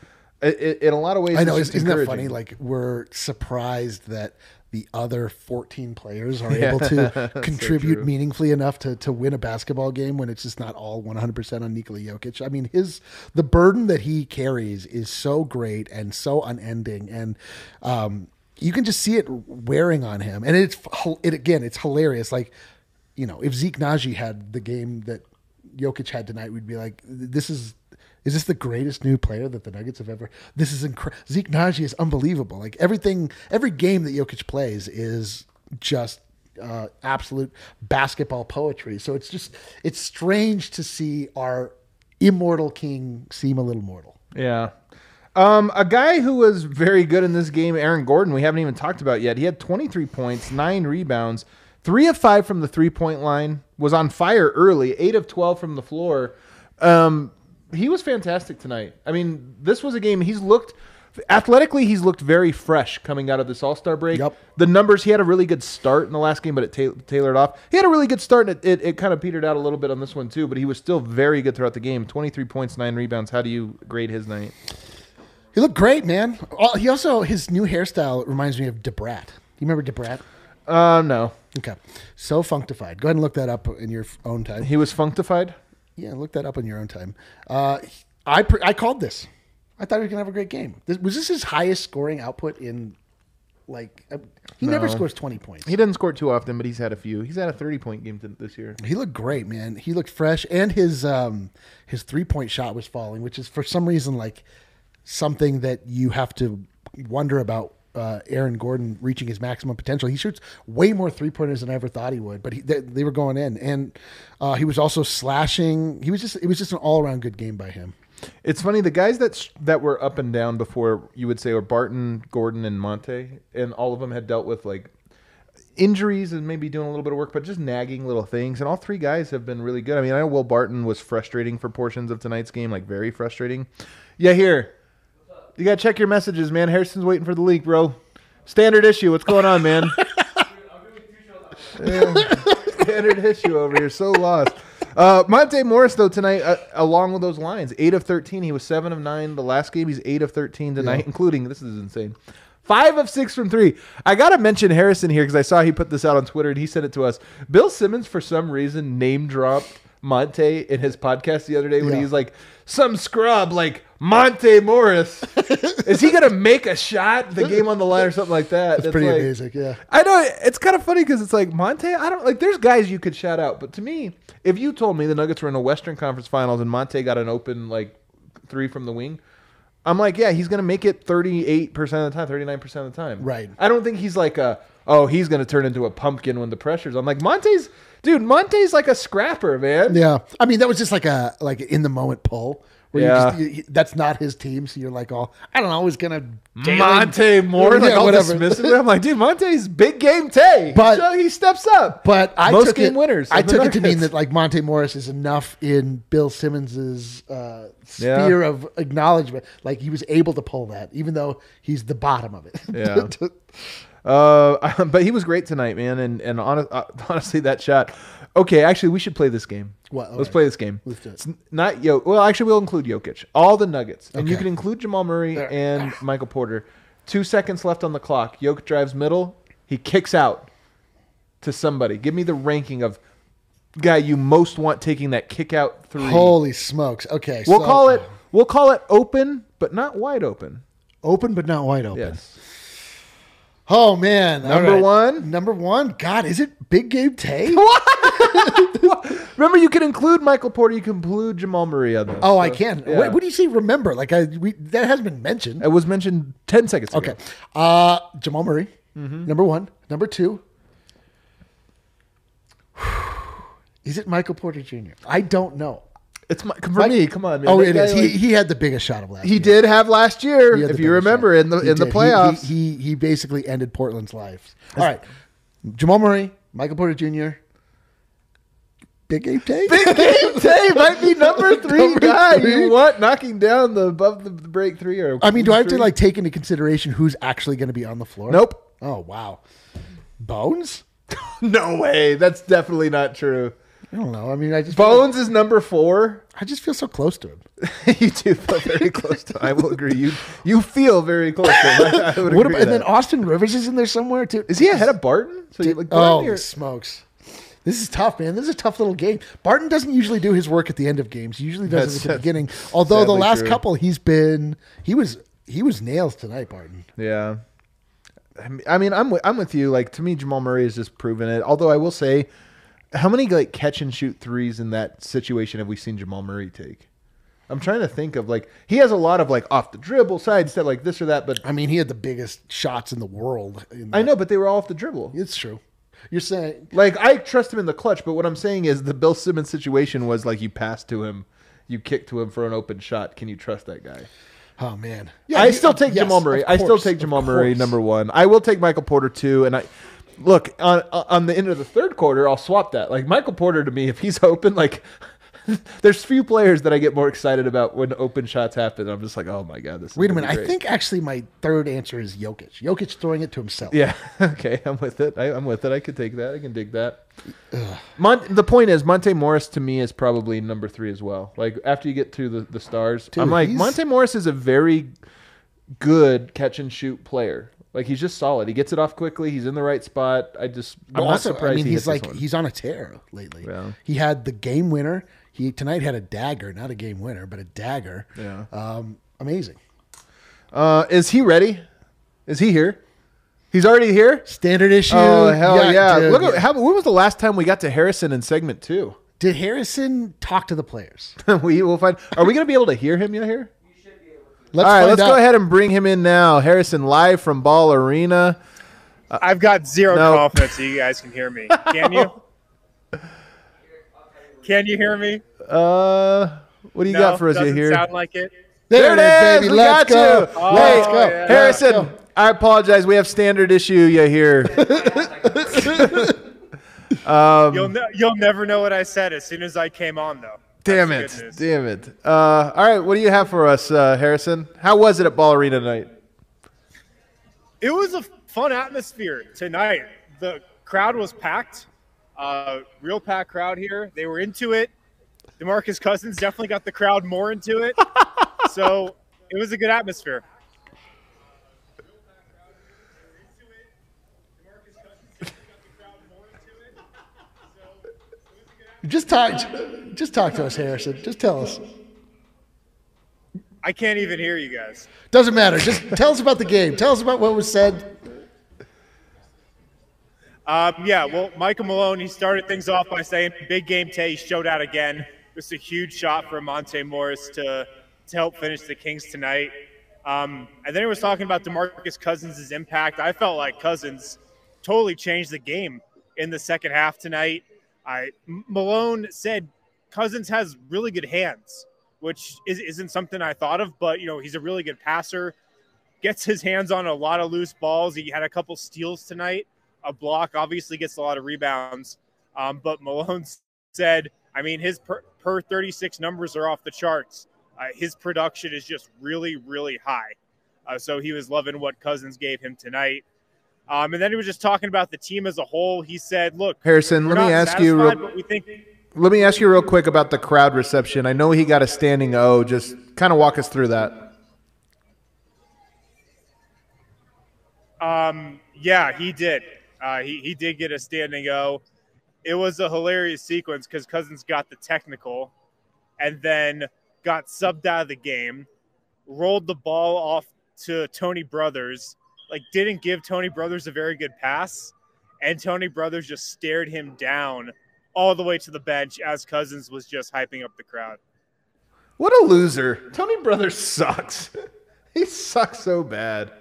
it, in a lot of ways, I know, isn't, that funny? Like we're surprised that the other 14 players are Yeah, able to that's *laughs* so contribute meaningfully enough to, to win a basketball game when it's just not all 100% on Nikola Jokic. I mean, his the burden that he carries is so great and so unending, and um, you can just see it wearing on him. And it's it again, it's hilarious. Like you know, if Zeke Nnaji had the game that Jokic had tonight, we'd be like, this is. Is this the greatest new player that the Nuggets have ever? This is incredible. Zeke Nnaji is unbelievable. Like everything, every game that Jokic plays is just uh, absolute basketball poetry. So it's just it's strange to see our immortal king seem a little mortal. Yeah. Um, a guy who was very good in this game, Aaron Gordon, we haven't even talked about yet. He had 23 points, nine rebounds, three of five from the three point line, was on fire early, eight of 12 from the floor. Um, he was fantastic tonight. I mean, this was a game he's looked athletically, he's looked very fresh coming out of this All Star break. Yep. The numbers, he had a really good start in the last game, but it ta- tailored off. He had a really good start, and it, it, it kind of petered out a little bit on this one, too, but he was still very good throughout the game 23 points, nine rebounds. How do you grade his night? He looked great, man. Uh, He also his new hairstyle reminds me of Debrat. You remember Debrat? Uh, no. Okay, so functified. Go ahead and look that up in your own time. He was functified. Yeah, look that up in your own time. Uh, I pre- I called this. I thought he was gonna have a great game. This, was this his highest scoring output in? Like uh, he never scores twenty points. He doesn't score too often, but he's had a few. He's had a 30 point game th- this year. He looked great, man. He looked fresh, and his um his three point shot was falling, which is for some reason like something that you have to wonder about. Uh, Aaron Gordon reaching his maximum potential. He shoots way more three pointers than I ever thought he would, but he, they, they were going in, and uh, he was also slashing. He was just it was just an all around good game by him. It's funny the guys that sh- that were up and down before you would say were Barton, Gordon, and Monte, and all of them had dealt with like injuries and maybe doing a little bit of work, but just nagging little things. And all three guys have been really good. I mean, I know Will Barton was frustrating for portions of tonight's game, like very frustrating. Yeah, here you gotta check your messages, man. Harrison's waiting for the leak, bro. Standard issue. What's going on, man? *laughs* Yeah. Standard issue over here. So lost. Uh, Monte Morris though tonight, uh, along with those lines, eight of thirteen. He was seven of nine the last game. He's eight of thirteen tonight, including this is insane. Five of six from three. I gotta mention Harrison here because I saw he put this out on Twitter and he sent it to us. Bill Simmons, for some reason, name dropped Monte in his podcast the other day when Yeah. he's like, "Some scrub like Monte Morris." is he gonna make a shot? The game on the line or something like that? That's pretty like- amazing. Yeah. I know it's kind of funny because it's like Monte. I don't like. There's guys you could shout out, but to me, if you told me the Nuggets were in a Western Conference Finals and Monte got an open like three from the wing, I'm like, yeah, he's gonna make it 38 percent of the time, 39 percent of the time. Right. I don't think he's like a oh he's gonna turn into a pumpkin when the pressure's on. Like Monte's dude, Monte's like a scrapper, man. Yeah, I mean that was just like a like in the moment pull. Where Yeah. you just, you, that's not his team, so you're like, oh, I don't know, he's gonna Monte Moore, like Yeah, all whatever. dismissive. *laughs* I'm like, dude, Monte's big game Tay. But- so he steps up. But I most took game it, winners. I took it to mean that like Monte Morris is enough in Bill Simmons's uh, Yeah. sphere of acknowledgement. Like he was able to pull that, even though he's the bottom of it. Yeah. *laughs* Uh, *laughs* but he was great tonight, man. And and honest, uh, *laughs* honestly, that shot. Okay, actually, we should play this game. What? Let's right. play this game. Let's do it. It's not Yo. Well, actually, we'll include Jokic. All the Nuggets, and you can include Jamal Murray There. and *laughs* Michael Porter. Two seconds left on the clock. Jokic drives middle. He kicks out to somebody. Give me the ranking of guy you most want taking that kick out three. Holy smokes! Okay, we'll so- call it. We'll call it open, but not wide open. open, but not wide open. Yes. Oh man, Number right. one? Number one. God, is it Big Game Tay? *laughs* Remember, you can include Michael Porter. You can include Jamal Murray on this. Oh, I can. yeah. What, what do you say? Remember, like I we that hasn't been mentioned. It was mentioned ten seconds ago. Okay, uh, Jamal Murray, Mm-hmm. number one. Number two. *sighs* Is it Michael Porter Jr.? I don't know. It's my, for me. Come on, man. Oh, it is. like- he, he had the biggest shot of last. he year. did have last year, if you remember, shot. in the He in the did. He- playoffs. He, he he basically ended Portland's lives. All right, Jamal Murray, Michael Porter Jr. Big Game Tay. Big game Tay might be number *laughs* three Number guy three. you want knocking down the above the break three or. I mean, do I have to like take into consideration who's actually going to be on the floor? Nope. Oh wow, Bones. *laughs* No way. That's definitely not true. I don't know. I mean, I just feel like- Bones is number four. I just feel so close to him. *laughs* you do feel very close to. I will agree. You you feel very close to. Him. I, *laughs* I would What agree about, and then. Austin Rivers is in there somewhere too. is he ahead of Barton? So like oh or- smokes! This is tough, man. This is a tough little game. Barton doesn't usually do his work at the end of games. He usually does That's- it at the beginning. Although the last true. couple, he's been he was he was nails tonight, Barton. Yeah. I mean- I mean, I'm with, I'm with you. Like to me, Jamal Murray has just proven it. Although I will say, how many like catch and shoot threes in that situation have we seen Jamal Murray take? I'm trying to think of like he has a lot of like off the dribble side step like this or that, but I mean, he had the biggest shots in the world. in I know, but they were all off the dribble. it's true. You're saying Like I trust him in the clutch, but what I'm saying is the Bill Simmons situation was like you passed to him, you kicked to him for an open shot. Can you trust that guy? Oh man, yeah. I you- still take yes, Jamal Murray. of I still take Jamal Murray number one. I will take Michael Porter two, and I look on on the end of the third quarter. I'll swap that. Like Michael Porter to me, if he's *laughs* open, like *laughs* there's few players that I get more excited about when open shots happen. I'm just like, oh my god, this. Is Wait a minute. I think actually my third answer is Jokic. Jokic throwing it to himself. Yeah. *laughs* Okay. I'm with it. I, I'm with it. I could take that. I can dig that. Mon- the point is, Monte Morris to me is probably number three as well. Like after you get to the, the stars, Dude, I'm like he's- Monte Morris is a very good catch and shoot player. Like he's just solid. He gets it off quickly. He's in the right spot. I just I'm not also, surprised. I mean, he he's like he's on a tear lately. Yeah. He had the game winner. He tonight had a dagger, not a game winner, but a dagger. Yeah. Um, amazing. Uh, is he ready? Is he here? He's already here. Standard issue. Oh hell yeah! dude, Look at yeah. how. When was the last time we got to Harrison in segment two? Did Harrison talk to the players? *laughs* we will find. Are we going to be able to hear him yet here? You should be able Let's All right, let's out. go ahead and bring him in now. Harrison, live from Ball Arena. I've got zero No. confidence that you guys can hear me. Can you? *laughs* Can you hear me? Uh, what do you no, got for us doesn't here? sound like it. There, There it it is, is. baby. We Let's got go. you. Oh, Let's go. yeah. Harrison, go. I apologize. We have standard issue you here. Um, *laughs* You'll ne- you'll never know what I said as soon as I came on, though. Damn it. the good news. Damn it. Uh, all right, what do you have for us, uh, Harrison? How was it at Ball Arena tonight? It was a fun atmosphere tonight. The crowd was packed, uh, real packed crowd here. They were into it. DeMarcus Cousins definitely got the crowd more into it. *laughs* so it was a good atmosphere. Just talk. Just talk to us, Harrison. Just tell us. I can't even hear you guys. Doesn't matter. Just tell us about the game. Tell us about what was said. Um, yeah, well, Michael Malone, he started things off by saying, big game Tay showed out again. Was a huge shot for Monte Morris to, to help finish the Kings tonight. Um, and then he was talking about DeMarcus Cousins' impact. I felt like Cousins totally changed the game in the second half tonight. I, Malone said Cousins has really good hands, which is, isn't something I thought of, but, you know, he's a really good passer, gets his hands on a lot of loose balls. He had a couple steals tonight a block, obviously gets a lot of rebounds. Um, but Malone *laughs* said, I mean, his per, per 36 numbers are off the charts. Uh, his production is just really, really high. Uh, so he was loving what Cousins gave him tonight. Um, and then he was just talking about the team as a whole. He said, "Look, Harrison, let me ask you real, we think let me ask you real quick about the crowd reception. I know he got a standing O. Just kind of walk us through that. Um, yeah, he did. Uh, he, he did get a standing O. It was a hilarious sequence because Cousins got the technical and then got subbed out of the game, rolled the ball off to Tony Brothers, like didn't give Tony Brothers a very good pass, and Tony Brothers just stared him down all the way to the bench as Cousins was just hyping up the crowd. What a loser. Tony Brothers sucks. *laughs* he sucks so bad. *laughs*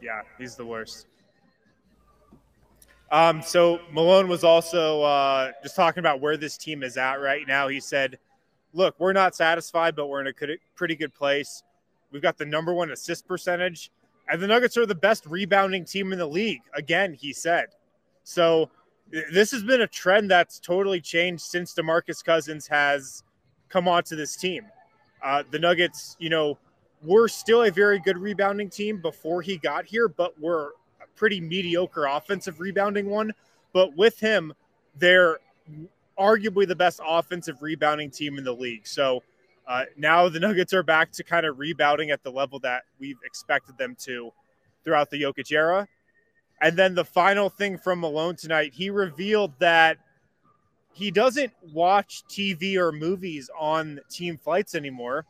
Yeah, he's the worst. Um, so Malone was also uh, just talking about where this team is at right now. He said, "Look, we're not satisfied, but we're in a pretty good place. We've got the number one assist percentage, and the Nuggets are the best rebounding team in the league." Again, he said. So this has been a trend that's totally changed since DeMarcus Cousins has come onto this team. Uh, the Nuggets, you know, we're still a very good rebounding team before he got here, but we're a pretty mediocre offensive rebounding one. But with him, they're arguably the best offensive rebounding team in the league. So uh, now the Nuggets are back to kind of rebounding at the level that we've expected them to throughout the Jokic era. And then the final thing from Malone tonight, he revealed that he doesn't watch TV or movies on team flights anymore.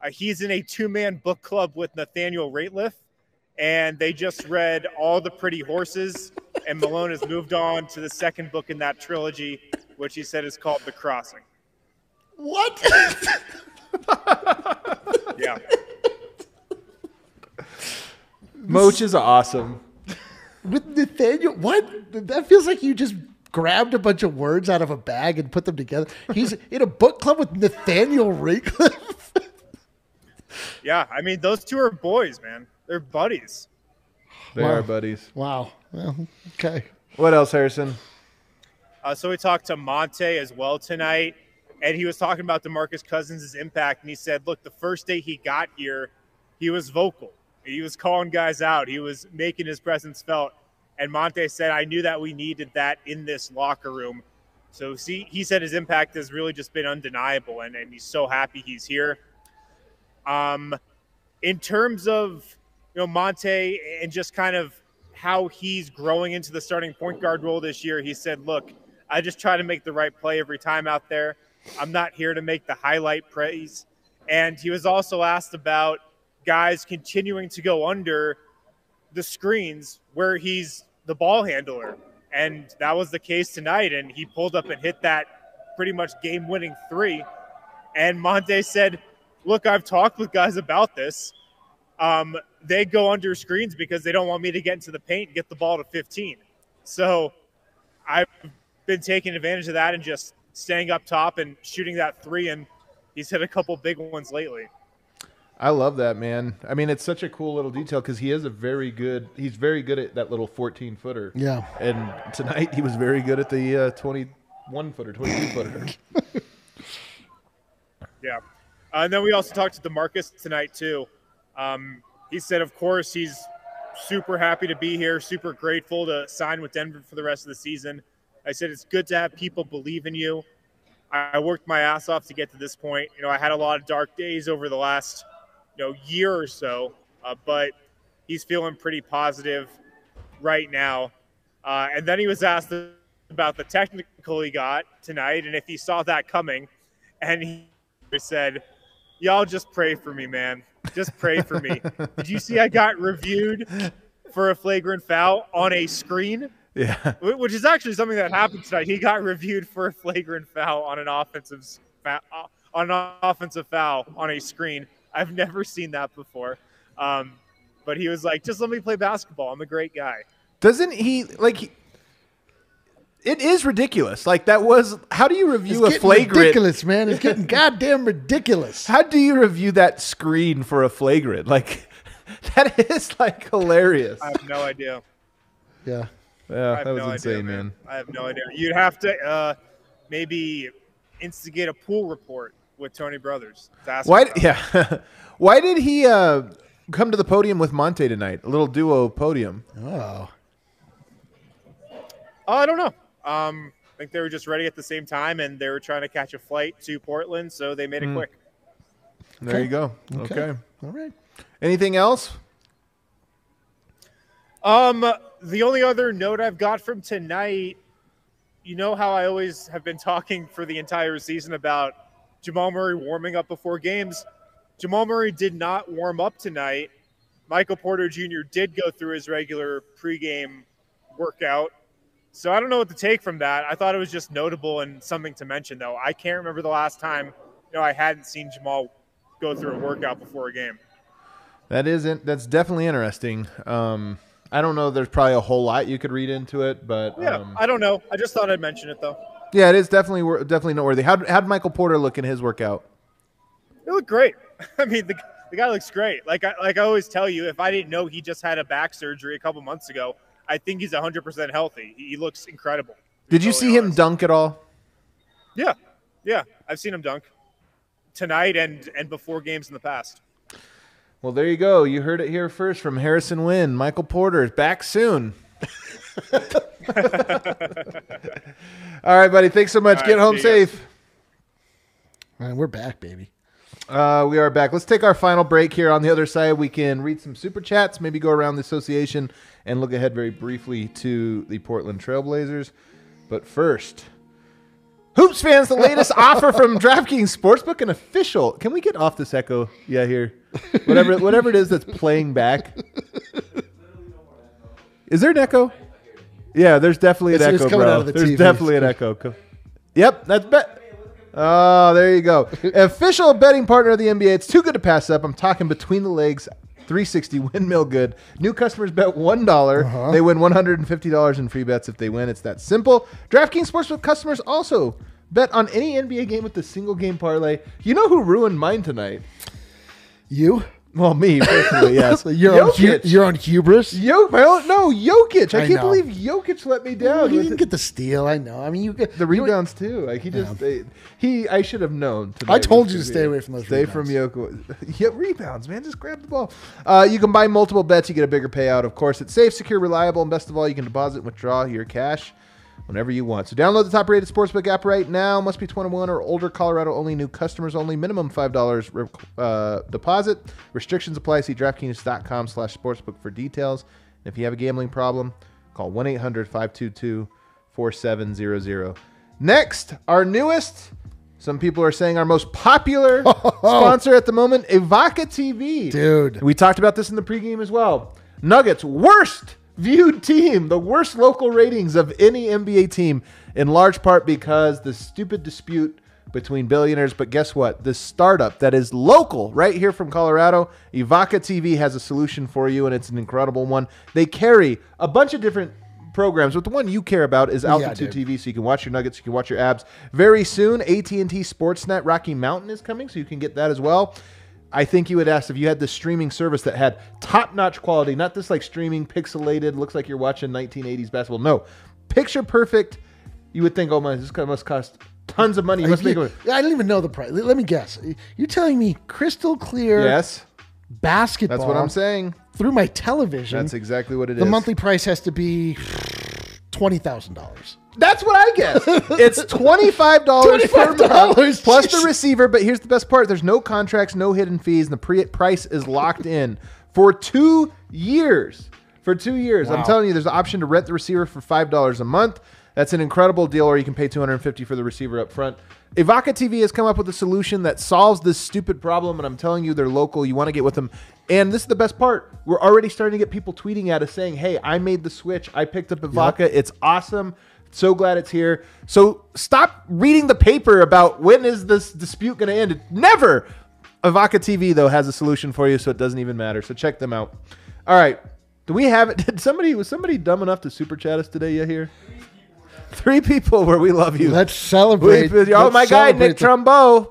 Uh, he's in a two man book club with Nathaniel Rateliff, and they just read All the Pretty Horses. And Malone has moved on to the second book in that trilogy, which he said is called The Crossing. What? *laughs* Yeah. Moach is awesome. With Nathaniel? What? That feels like you just grabbed a bunch of words out of a bag and put them together. He's in a book club with Nathaniel Rateliff. *laughs* Yeah. I mean, those two are boys, man. They're buddies. They Wow. are buddies. wow. Well, okay. What else, Harrison? Uh, so we talked to Monte as well tonight, and he was talking about DeMarcus Cousins' impact. And he said, look, the first day he got here, he was vocal. He was calling guys out. He was making his presence felt. And Monte said, I knew that we needed that in this locker room. So see, he said his impact has really just been undeniable, and, and he's so happy he's here. Um, in terms of you know Monte and just kind of how he's growing into the starting point guard role this year, he said, "Look, I just try to make the right play every time out there. I'm not here to make the highlight praise." And he was also asked about guys continuing to go under the screens where he's the ball handler, and that was the case tonight. And he pulled up and hit that pretty much game-winning three. And Monte said, Look, I've talked with guys about this. Um, they go under screens because they don't want me to get into the paint and get the ball to 15. So I've been taking advantage of that and just staying up top and shooting that three. And he's hit a couple big ones lately. I love that man. I mean, it's such a cool little detail because he is a very good. He's very good at that little fourteen footer. Yeah. And tonight he was very good at the uh, twenty-one footer, twenty-two footer. *laughs* Yeah. Uh, and then we also talked to DeMarcus tonight, too. Um, he said, of course, he's super happy to be here, super grateful to sign with Denver for the rest of the season. I said, it's good to have people believe in you. I worked my ass off to get to this point. You know, I had a lot of dark days over the last, you know, year or so, uh, but he's feeling pretty positive right now. Uh, and then he was asked about the technical he got tonight and if he saw that coming. And he said, Y'all just pray for me, man. Just pray for me. *laughs* Did you see I got reviewed for a flagrant foul on a screen? yeah. Which is actually something that happened tonight. He got reviewed for a flagrant foul on an offensive uh, on an offensive foul on a screen. I've never seen that before. Um, but he was like, "Just let me play basketball. I'm a great guy." Doesn't he like? He, it is ridiculous. Like that was. How do you It's review a flagrant? ridiculous, man. It's getting goddamn ridiculous. *laughs* How do you review that screen for a flagrant? Like *laughs* that is like hilarious. I have no idea. Yeah. Yeah, that was no insane, idea, man. I have no idea. You'd have to uh, maybe instigate a pool report with Tony Brothers. to ask Why? him about it. Yeah. *laughs* Why did he uh, come to the podium with Monte tonight? A little duo podium. Oh. Oh, I don't know. Um, I think they were just ready at the same time, and they were trying to catch a flight to Portland, so they made it quick. There Okay. you go. Okay. All right. Anything else? Um, the only other note I've got from tonight, you know how I always have been *laughs* talking for the entire season about Jamal Murray warming up before games. Jamal Murray did not warm up tonight. Michael Porter Jr. did go through his regular pregame workout. So I don't know what to take from that. I thought it was just notable and something to mention, though. I can't remember the last time you know I hadn't seen Jamal go through a workout before a game. That isn't. That's definitely interesting. Um, I don't know. There's probably a whole lot you could read into it, but Yeah, um, I don't know. I just thought I'd mention it though. Yeah, it is definitely definitely noteworthy. How how'd Michael Porter look in his workout? It looked great. *laughs* I mean, the, the guy looks great. Like I, like I always tell you, if I didn't know he just had a back surgery a couple months ago, I think he's 100% healthy. He, he looks incredible. to be Did you totally see him honest. dunk at all? Yeah, yeah. I've seen him dunk tonight and and before games in the past. Well, there you go. You heard it here first from Harrison Wind. Michael Porter is back soon. *laughs* *laughs* All right, buddy. Thanks so much. All Get right, home see you guys. safe. Man, we're back, baby. Uh, we are back. Let's take our final break here. On the other side, we can read some super chats, maybe go around the association, and look ahead very briefly to the Portland Trailblazers. But first, Hoops fans, the latest *laughs* offer from DraftKings Sportsbook, an official. Can we get off this echo? Yeah, here. Whatever, whatever it is that's playing back. *laughs* Is there an echo? Yeah, there's definitely an It's- it's echo, coming bro. out of the there's TV. definitely an echo. Yep, that's bet. Oh, there you go. *laughs* Official betting partner of the NBA. It's too good to pass up. I'm talking between the legs. 360 windmill good. New customers bet one Uh-huh. They win $150 in free bets if they win. It's that simple. DraftKings Sportsbook customers also bet on any NBA game with the single game parlay. You know who ruined mine tonight? You? Well, me personally, yes. *laughs* You're, on, hu- Jokic. you're on hubris? Yo, my own, no, Jokic. I, I can't know. believe Jokic let me down. he with didn't it. get the steal. I know. I mean, you get the rebounds too. Like he just they, he. I should have known. I told was you to gonna stay away from those Stay from Jokic. *laughs* Yeah, rebounds, man. Just grab the ball. Uh, you can buy multiple bets. You get a bigger payout. Of course, it's safe, secure, reliable, and best of all, you can deposit and withdraw your cash whenever you want. So download the top-rated sportsbook app right now. Must be 21 or older. Colorado only. New customers only. Minimum five dollars uh, deposit. Restrictions apply. See DraftKings.com slash sportsbook for details. And if you have a gambling problem, call 1-800-522-4700. Next, our newest. Some people are saying our most popular *laughs* sponsor at the moment, Evoca TV. Dude. We talked about this in the pregame as well. Nuggets, worst viewed team, the worst local ratings of any NBA team, in large part because the stupid dispute between billionaires. But guess what? This startup that is local, right here from Colorado, Evoca TV has a solution for you, and it's an incredible one. They carry a bunch of different programs, but the one you care about is Altitude dude. TV, so you can watch your Nuggets, you can watch your Avs. Very soon, AT and T Sportsnet Rocky Mountain is coming, so you can get that as well. I think you would ask if you had this streaming service that had top-notch quality, not this like streaming pixelated, looks like you're watching 1980s basketball. No, picture perfect. You would think, oh my, this guy must cost tons of money. You must make You- it. I don't even know the price. Let let me guess. You're telling me crystal clear Yes, basketball that's what I'm saying. through my television. That's exactly what it is. the monthly price has to be twenty thousand dollars. That's what I guess. *laughs* It's twenty five dollars per month $25, plus the receiver. But here's the best part: there's no contracts, no hidden fees, and the pre- price is locked in for two years. For two years, I'm telling you, there's an option to rent the receiver for five dollars a month. That's an incredible deal, or you can pay 250 for the receiver up front. Evoca TV has come up with a solution that solves this stupid problem, and I'm telling you, they're local. You want to get with them. And this is the best part: we're already starting to get people tweeting at us saying, "Hey, I made the switch. I picked up Evoca. It's awesome." So glad it's here. So stop reading the paper about when is this dispute going to end. Never. Evoca TV though has a solution for you, so it doesn't even matter. So check them out. All right. Do we have it? *laughs* Did somebody was somebody dumb enough to super chat us today? You here? Three people where we love you. Let's celebrate. We- oh, Let's my guy Nick the- Trumbo.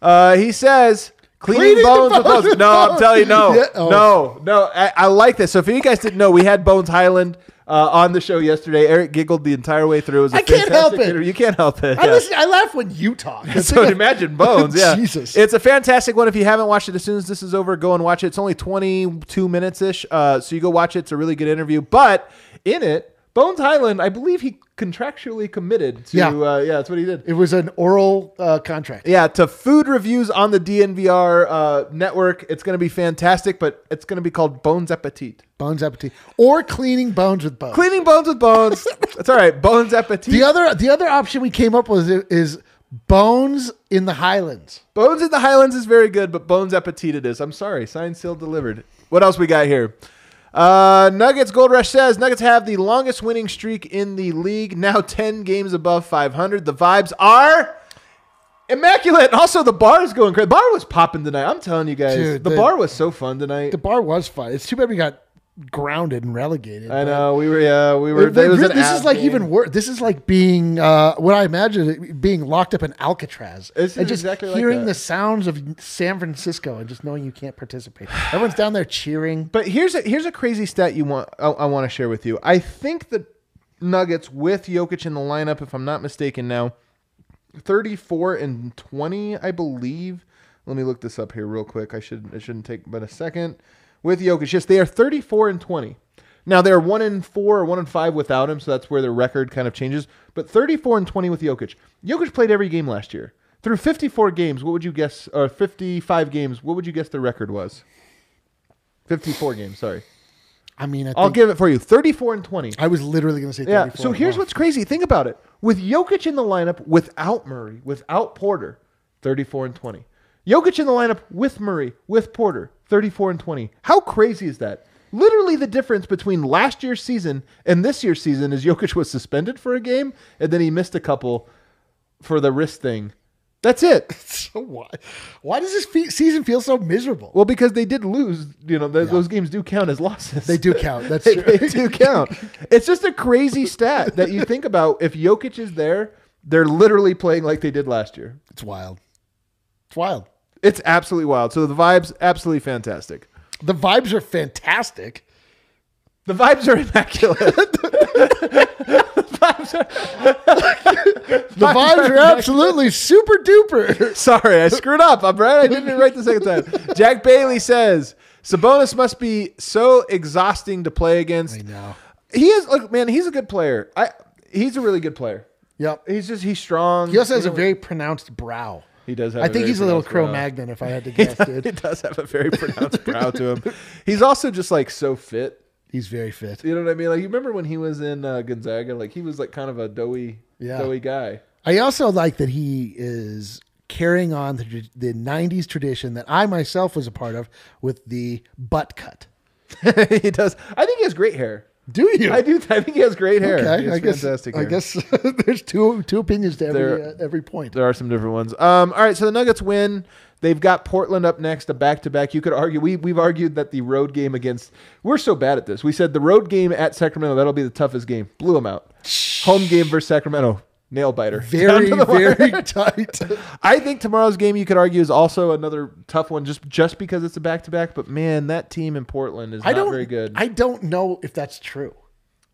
Uh, he says cleaning, Cleaning the bones with bones bones. No, I'm telling you, no, *laughs* Yeah, oh. no, no. I, I like this. So if you guys didn't know, we had Bones Hyland uh, on the show yesterday. Eric giggled the entire way through. It was a I can't help it. interview. You can't help it. I yeah. listen. I laugh when you talk. *laughs* So imagine *laughs* Bones, yeah. Jesus. It's a fantastic one. If you haven't watched it, as soon as this is over, go and watch it. It's only 22 minutes ish. Uh, so you go watch it. It's a really good interview. But in it, Bones Hyland, I believe he contractually committed to, Yeah. uh, yeah, that's what he did. It was an oral uh, contract. Yeah, to food reviews on the DNVR uh, network. It's going to be fantastic, but it's going to be called Bones Appetit. Bones appetit or cleaning bones with bones. Cleaning bones with bones. *laughs* That's all right. Bones Appetit. The other the other option we came up with is, bones in the Highlands. Bones in the Highlands is very good, but Bones Appetit it is. I'm sorry. Signed, sealed, delivered. What else we got here? Uh, Nuggets Gold Rush says Nuggets have the longest winning streak in the league, now *laughs* 10 games above 500. The vibes are immaculate. Also, the bar is going crazy. The bar was popping tonight. I'm telling you guys. Dude, the, the- bar was so fun tonight. The bar was fun. It's too bad we got grounded and relegated. I know. We were, yeah, we were. It- this is like game. even worse. This is like being uh, what I imagine being locked up in Alcatraz This and just exactly like hearing that. the sounds of San Francisco and just knowing you can't participate. Everyone's down there cheering. But here's a here's a crazy stat you want I, I want to share with you. I think the Nuggets with Jokic in the lineup, if I'm not mistaken, now 34 and 20, I believe. Let me look this up here real quick. I should it shouldn't take but a second. With Jokic, yes, they are 34 and 20. Now they're one and four or one and five without him, so that's where their record kind of changes. But 34 and 20 with Jokic. Jokic played every game last year. Through 54 games, what would you guess? Or 55 games, what would you guess the record was? 54 games, sorry. I mean, I, I'll give it for you. 34 and 20. I was literally going to say 34. Yeah. So here's what's crazy. Think about it. With Jokic in the lineup without Murray, without Porter, 34 and 20. Jokic in the lineup with Murray, with Porter, 34 and 20. How crazy is that? Literally the difference between last year's season and this year's season is Jokic was suspended for a game and then he missed a couple for the wrist thing. That's it. *laughs* So why? Why does this fe- season feel so miserable? Well, because they did lose, you know, th- those games do count as losses. They do count. *laughs* That's they, true. they do count. It's just a crazy stat that you think about. If Jokic is there, they're literally playing like they did last year. It's wild. It's wild. It's absolutely wild. So the vibes, absolutely fantastic. The vibes are fantastic. The vibes are immaculate. *laughs* The vibes are absolutely super duper. Sorry, I screwed up. I'm right. I didn't write the second time. Jack Bailey says Sabonis must be so exhausting to play against. I know. He is. Look, man, he's a good player. I. He's a really good player. Yep. He's just he's strong. He also has You a very pronounced brow. He does have. I think he's a little brow. Cro-Magnon, if I had to guess, *laughs* dude. he does have a very *laughs* pronounced brow to him. He's also just like so fit. He's very fit. You know what I mean? Like you remember when he was in uh, Gonzaga? Like he was like kind of a doughy, Yeah. doughy guy. I also like that he is carrying on the, the 90s tradition that I myself was a part of with the butt cut. *laughs* he does. I think he has great hair. Do you? I do. I think he has great hair. Okay, I guess. fantastic I guess *laughs* there's two two opinions to every There- uh, every point. There are some different ones. Um, all right, so the Nuggets win. They've got Portland up next, a back to back. You could argue we we've argued that the road game against we're so bad at this. We said the road game at Sacramento that'll be the toughest game. Blew them out. Home game versus Sacramento, nail biter. *laughs* Very to the wire. very *laughs* tight. *laughs* I think tomorrow's game you could argue is also another tough one, just just because it's a back to back. But man, that team in Portland is I not very good. I don't know if that's true.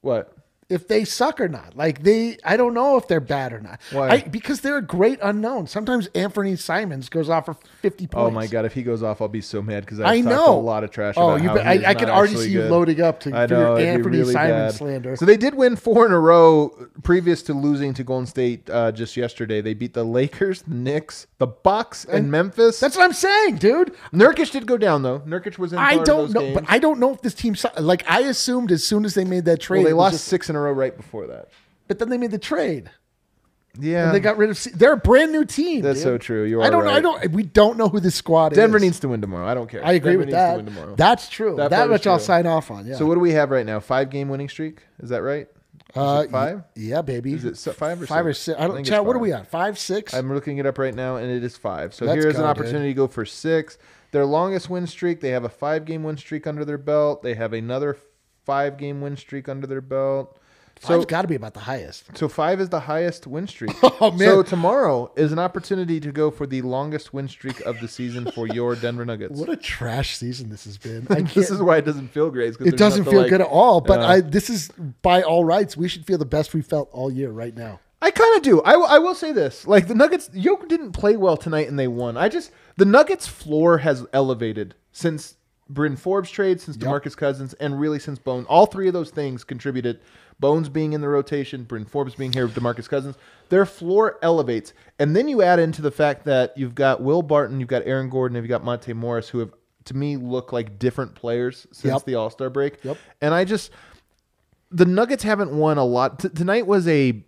what? If they suck or not, like they, I don't know if they're bad or not. Why? I, because they're a great unknown. Sometimes Anfernee Simons goes off for fifty points. Oh my god! If he goes off, I'll be so mad because I know a lot of trash. Oh, you I- I can already see you good. loading up to- I know, Anthony really Simon bad. slander. So they did win four in a row previous to losing to Golden State uh, just yesterday. They beat the Lakers, the Knicks, the Bucks, and, Memphis. That's what I'm saying, dude. Nurkic did go down though. Nurkic was in. I don't know, games. but I don't know if this team. Like I assumed as soon as they made that trade, well, they lost just- six in a row right before that. but then they made the trade. Yeah, And they got rid of. C- They're a brand new team. That's dude. so true. You are. I don't. I don't. We don't know who this squad Denver is. Denver needs to win tomorrow. I don't care. I agree Denver with needs that. To win tomorrow. That's true. That That, much I'll sign off on. Yeah. So what do we have right now? Five game winning streak. Is that right? Is Uh, five? Yeah, baby. Is it five or five or six? six? I I don't. it's Chad, what are we at? Five, six. I'm looking it up right now, and it is five. So Let's here's an opportunity to go for six. Their longest win streak. They have a five game win streak under their belt. They have another five game win streak under their belt. So Five's got to be about the highest. so five is the highest win streak. *laughs* Oh, man. So tomorrow is an opportunity to go for the longest win streak of the season for your Denver Nuggets. What a trash season this has been. *laughs* This is why it doesn't feel great. it doesn't feel like- good at all. But Yeah. I, this is by all rights, we should feel the best we felt all year right now. I kind of do. I, I will say this: like the Nuggets, Yoke didn't play well tonight, and they won. I just the Nuggets' floor has elevated since Bryn Forbes trade, since DeMarcus Cousins, and really since Bones. All three of those things contributed. Bones being in the rotation, Bryn Forbes being here, with DeMarcus Cousins. Their floor elevates, and then you add into the fact that you've got Will Barton, you've got Aaron Gordon, and you've got Monte Morris, who have to me look like different players since Yep. the All Star break. Yep. And I just the Nuggets haven't won a lot. T- tonight was a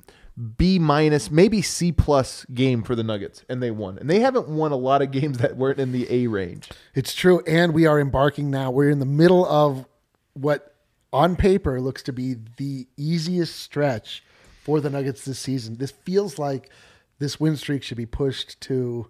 B minus, maybe C plus game for the Nuggets, and they won. And they haven't won a lot of games that weren't in the A range. It's true. And we are embarking now. We're in the middle of what on paper looks to be the easiest stretch for the Nuggets this season. This feels like this win streak should be pushed to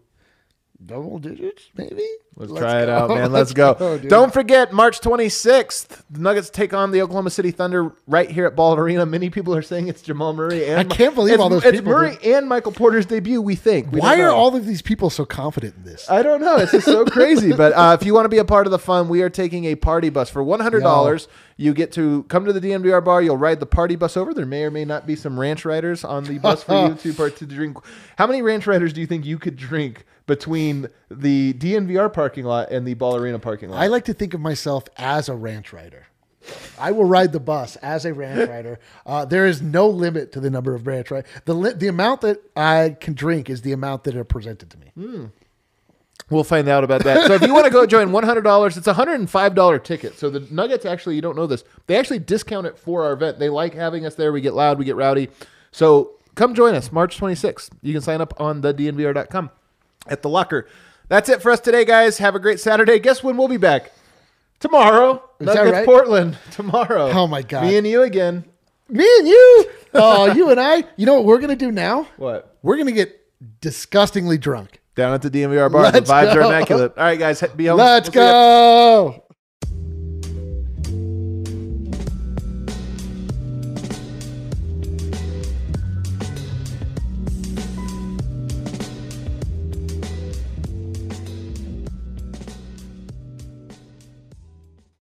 double digits, maybe? Let's, try it out, man. *laughs* Let's, go. dude. Don't forget, March 26th, the Nuggets take on the Oklahoma City Thunder right here at Ball Arena. Many people are saying it's Jamal Murray. And I can't believe all those It's people Murray and Michael Porter's debut. We think. We Why are all of these people so confident in this? I don't know. It's just so *laughs* crazy. But uh, if you want to be a part of the fun, we are taking a party bus for one hundred dollars. You get to come to the DNVR bar. You'll ride the party bus over. There may or may not be some ranch riders on the bus for you *laughs* to part to drink. How many ranch riders do you think you could drink between the DNVR parking lot and the Ball Arena parking lot? I like to think of myself as a ranch rider. I will ride the bus as a ranch *laughs* rider. Uh, there is no limit to the number of ranch riders. The li- the amount that I can drink is the amount that are presented to me. We'll find out about that. So if you *laughs* want to go join one hundred dollars, it's a hundred and five dollar ticket. So the Nuggets actually, you don't know this, they actually discount it for our event. They like having us there. We get loud, we get rowdy. So come join us March twenty sixth. You can sign up on the DNVR.com at the locker. That's it for us today, guys. Have a great Saturday. Guess when we'll be back? Tomorrow. Is Nuggets right? Portland tomorrow. Oh, my God. Me and you again. Me and you, oh, you and I. You know what we're gonna do now? What? We're gonna get disgustingly drunk. Down at the DNVR bar. Let's the vibes are immaculate. All right, guys. Be home. Let's We'll go.